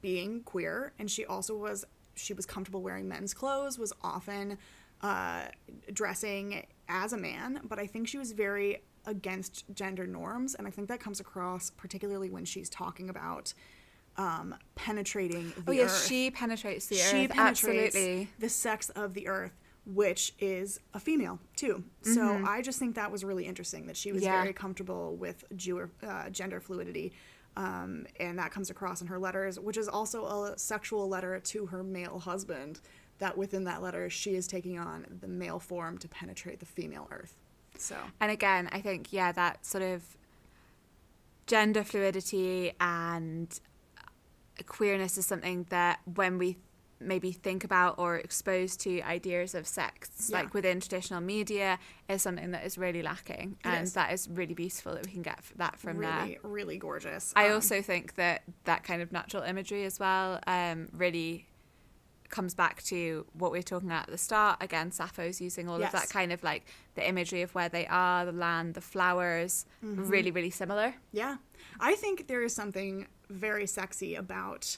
being queer, and she also was she was comfortable wearing men's clothes, was often uh, dressing as a man, but I think she was very against gender norms, and I think that comes across particularly when she's talking about um, penetrating the oh yeah, earth she penetrates the she earth. penetrates Absolutely. the sex of the earth which is a female too so i just think that was really interesting that she was Mm-hmm. Yeah. very comfortable with Jew- uh, gender fluidity um, and that comes across in her letters which is also a sexual letter to her male husband that within that letter she is taking on the male form to penetrate the female earth. So. And again, I think yeah, that sort of gender fluidity and queerness is something that when we maybe think about or exposed to ideas of sex Yeah. like within traditional media is something that is really lacking It and is. that is really beautiful that we can get that from there really, really gorgeous. I Um, also think that that kind of natural imagery as well um, really comes back to what we were talking about at the start. Again, Sappho's using all Yes. of that kind of like the imagery of where they are, the land, the flowers, Mm-hmm. really, really similar. Yeah. I think there is something very sexy about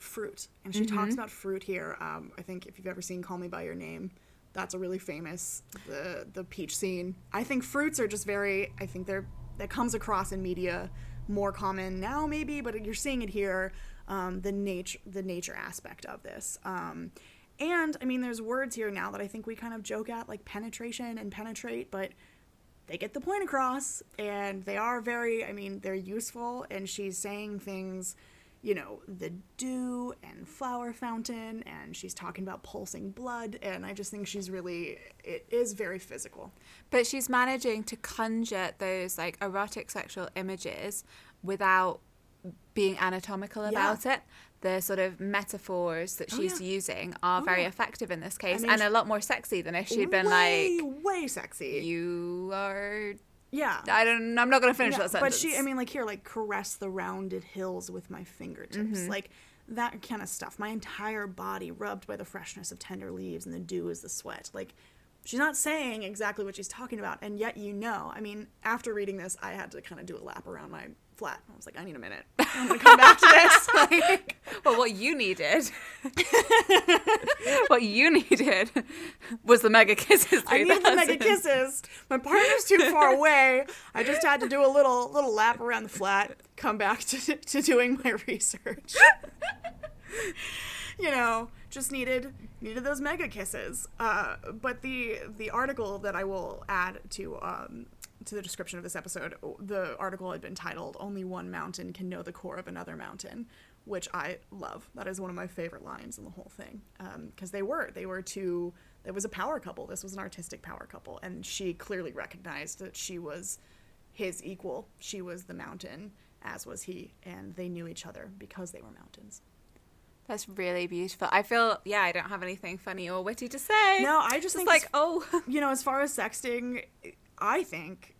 fruit. And she talks about fruit here. Um, I think if you've ever seen Call Me By Your Name, that's a really famous the the peach scene. I think fruits are just very I think they're that comes across in media more common now maybe, but you're seeing it here, um, the nature the nature aspect of this. Um, and I mean there's words here now that I think we kind of joke at like penetration and penetrate, but they get the point across and they are very i mean they're useful and she's saying things you know the dew and flower fountain and she's talking about pulsing blood and i just think she's really it is very physical But she's managing to conjure those like erotic sexual images without being anatomical about it. The sort of metaphors that Oh, she's yeah. using are Oh, very yeah. effective in this case mean, and a lot more sexy than if she'd been like, way sexy "You are." Yeah I don't. I'm not going to finish Yeah, that sentence. But she, I mean, like here, like caress the rounded hills with my fingertips, Mm-hmm. like that kind of stuff. My entire body rubbed by the freshness of tender leaves, and the dew is the sweat. Like she's not saying exactly what she's talking about, and yet you know. I mean, after reading this, I had to kind of do a lap around my flat. I was like, I need a minute. <laughs> I'm gonna come back to this. <laughs> Like, Well, what you needed, what you needed, was the mega kisses. I needed the mega kisses. My partner's too far <laughs> away. I just had to do a little little lap around the flat. Come back to to doing my research. you know, just needed needed those mega kisses. Uh, but the the article that I will add to um, to the description of this episode, the article had been titled "Only One Mountain Can Know the Core of Another Mountain," which I love. That is one of my favorite lines in the whole thing um, because they were they were two. It was a power couple. This was an artistic power couple, and she clearly recognized that she was his equal. She was the mountain, as was he, and they knew each other because they were mountains. That's really beautiful. I feel, yeah, I don't have anything funny or witty to say. No, I just just think like, oh, <laughs> you know, as far as sexting, I think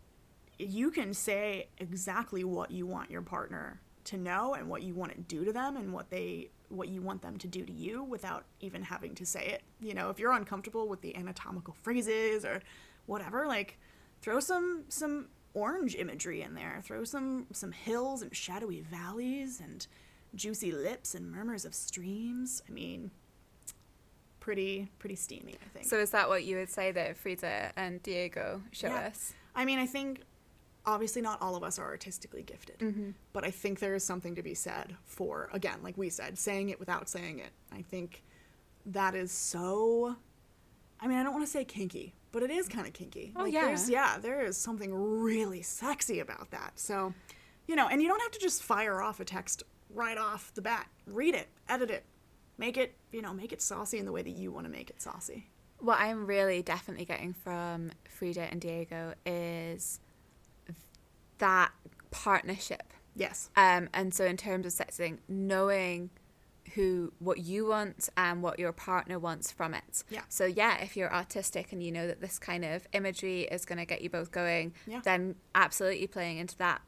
you can say exactly what you want your partner to know and what you want to do to them and what they what you want them to do to you without even having to say it. You know, if you're uncomfortable with the anatomical phrases or whatever, like throw some some orange imagery in there. Throw some some hills and shadowy valleys and juicy lips and murmurs of streams. I mean, pretty pretty steamy, I think. so is that what you would say that Frida and Diego show Yeah. us? I mean, I think obviously not all of us are artistically gifted, Mm-hmm. but I think there is something to be said for, again, like we said, saying it without saying it. I think that is so. I mean, I don't want to say kinky, but it is kind of kinky. Oh, like, yeah. There's, yeah, there is something really sexy about that. So, you know, and you don't have to just fire off a text right off the bat. Read it, edit it, make it, you know, make it saucy in the way that you want to make it saucy. What I'm really definitely getting from Frida and Diego is that partnership. Yes. Um, and so in terms of sexting, knowing who what you want and what your partner wants from it. Yeah. So yeah, if you're artistic and you know that this kind of imagery is going to get you both going, Yeah. then absolutely playing into that.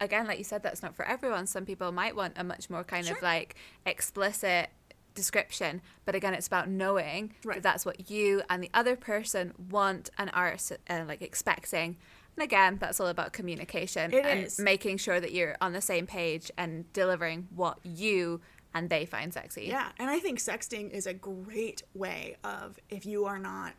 Again, like you said, that's not for everyone. Some people might want a much more kind Sure. of like explicit description, but again, it's about knowing Right. that that's what you and the other person want and are uh, like expecting. And again, that's all about communication It and is. making sure that you're on the same page and delivering what you and they find sexy. Yeah, and I think sexting is a great way of if you are not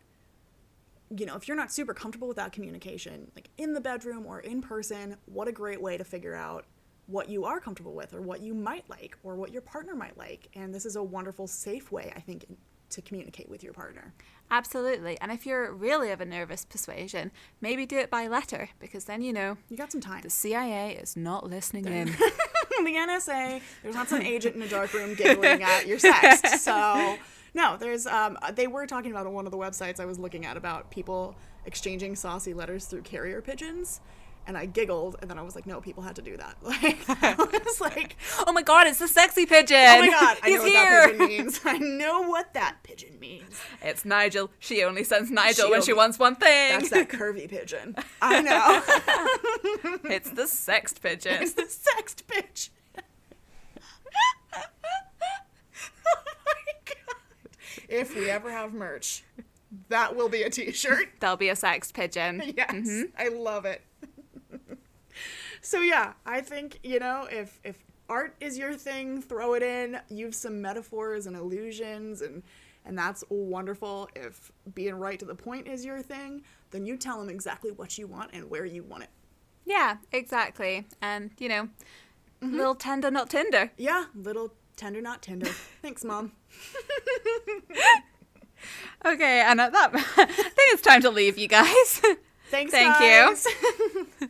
you know, if you're not super comfortable with that communication, like in the bedroom or in person, what a great way to figure out what you are comfortable with or what you might like or what your partner might like. And this is a wonderful safe way, I think, to communicate with your partner. Absolutely. And if you're really of a nervous persuasion, maybe do it by letter because then you know You got some time. the CIA is not listening in. <laughs> the NSA. There's not some agent in a dark room giggling at your sext. <laughs> So no, there's um they were talking about on one of the websites I was looking at about people exchanging saucy letters through carrier pigeons. And I giggled, and then I was like, no, people had to do that. <laughs> Like, <laughs> I was like, Oh my god, it's the sexy pigeon. oh my god, I he's know what that pigeon means. <laughs> I know what that pigeon means. It's Nigel. She only sends Nigel She when she wants one thing. That's that curvy pigeon. I know. it's the sext pigeon. it's the sext pigeon. oh my god. If we ever have merch, that will be a t-shirt. There'll be a sext pigeon. Yes. Mm-hmm. I love it. So yeah, I think, you know, if if art is your thing, throw it in, use some metaphors and illusions and and that's wonderful. If being right to the point is your thing, then you tell them exactly what you want and where you want it. Yeah, exactly. And, you know, Mm-hmm. little tender, not tinder. Yeah, little tender not tender. Thanks, mom. <laughs> Okay, and at that, <laughs> I think it's time to leave you guys. Thanks. Thank you. guys. <laughs>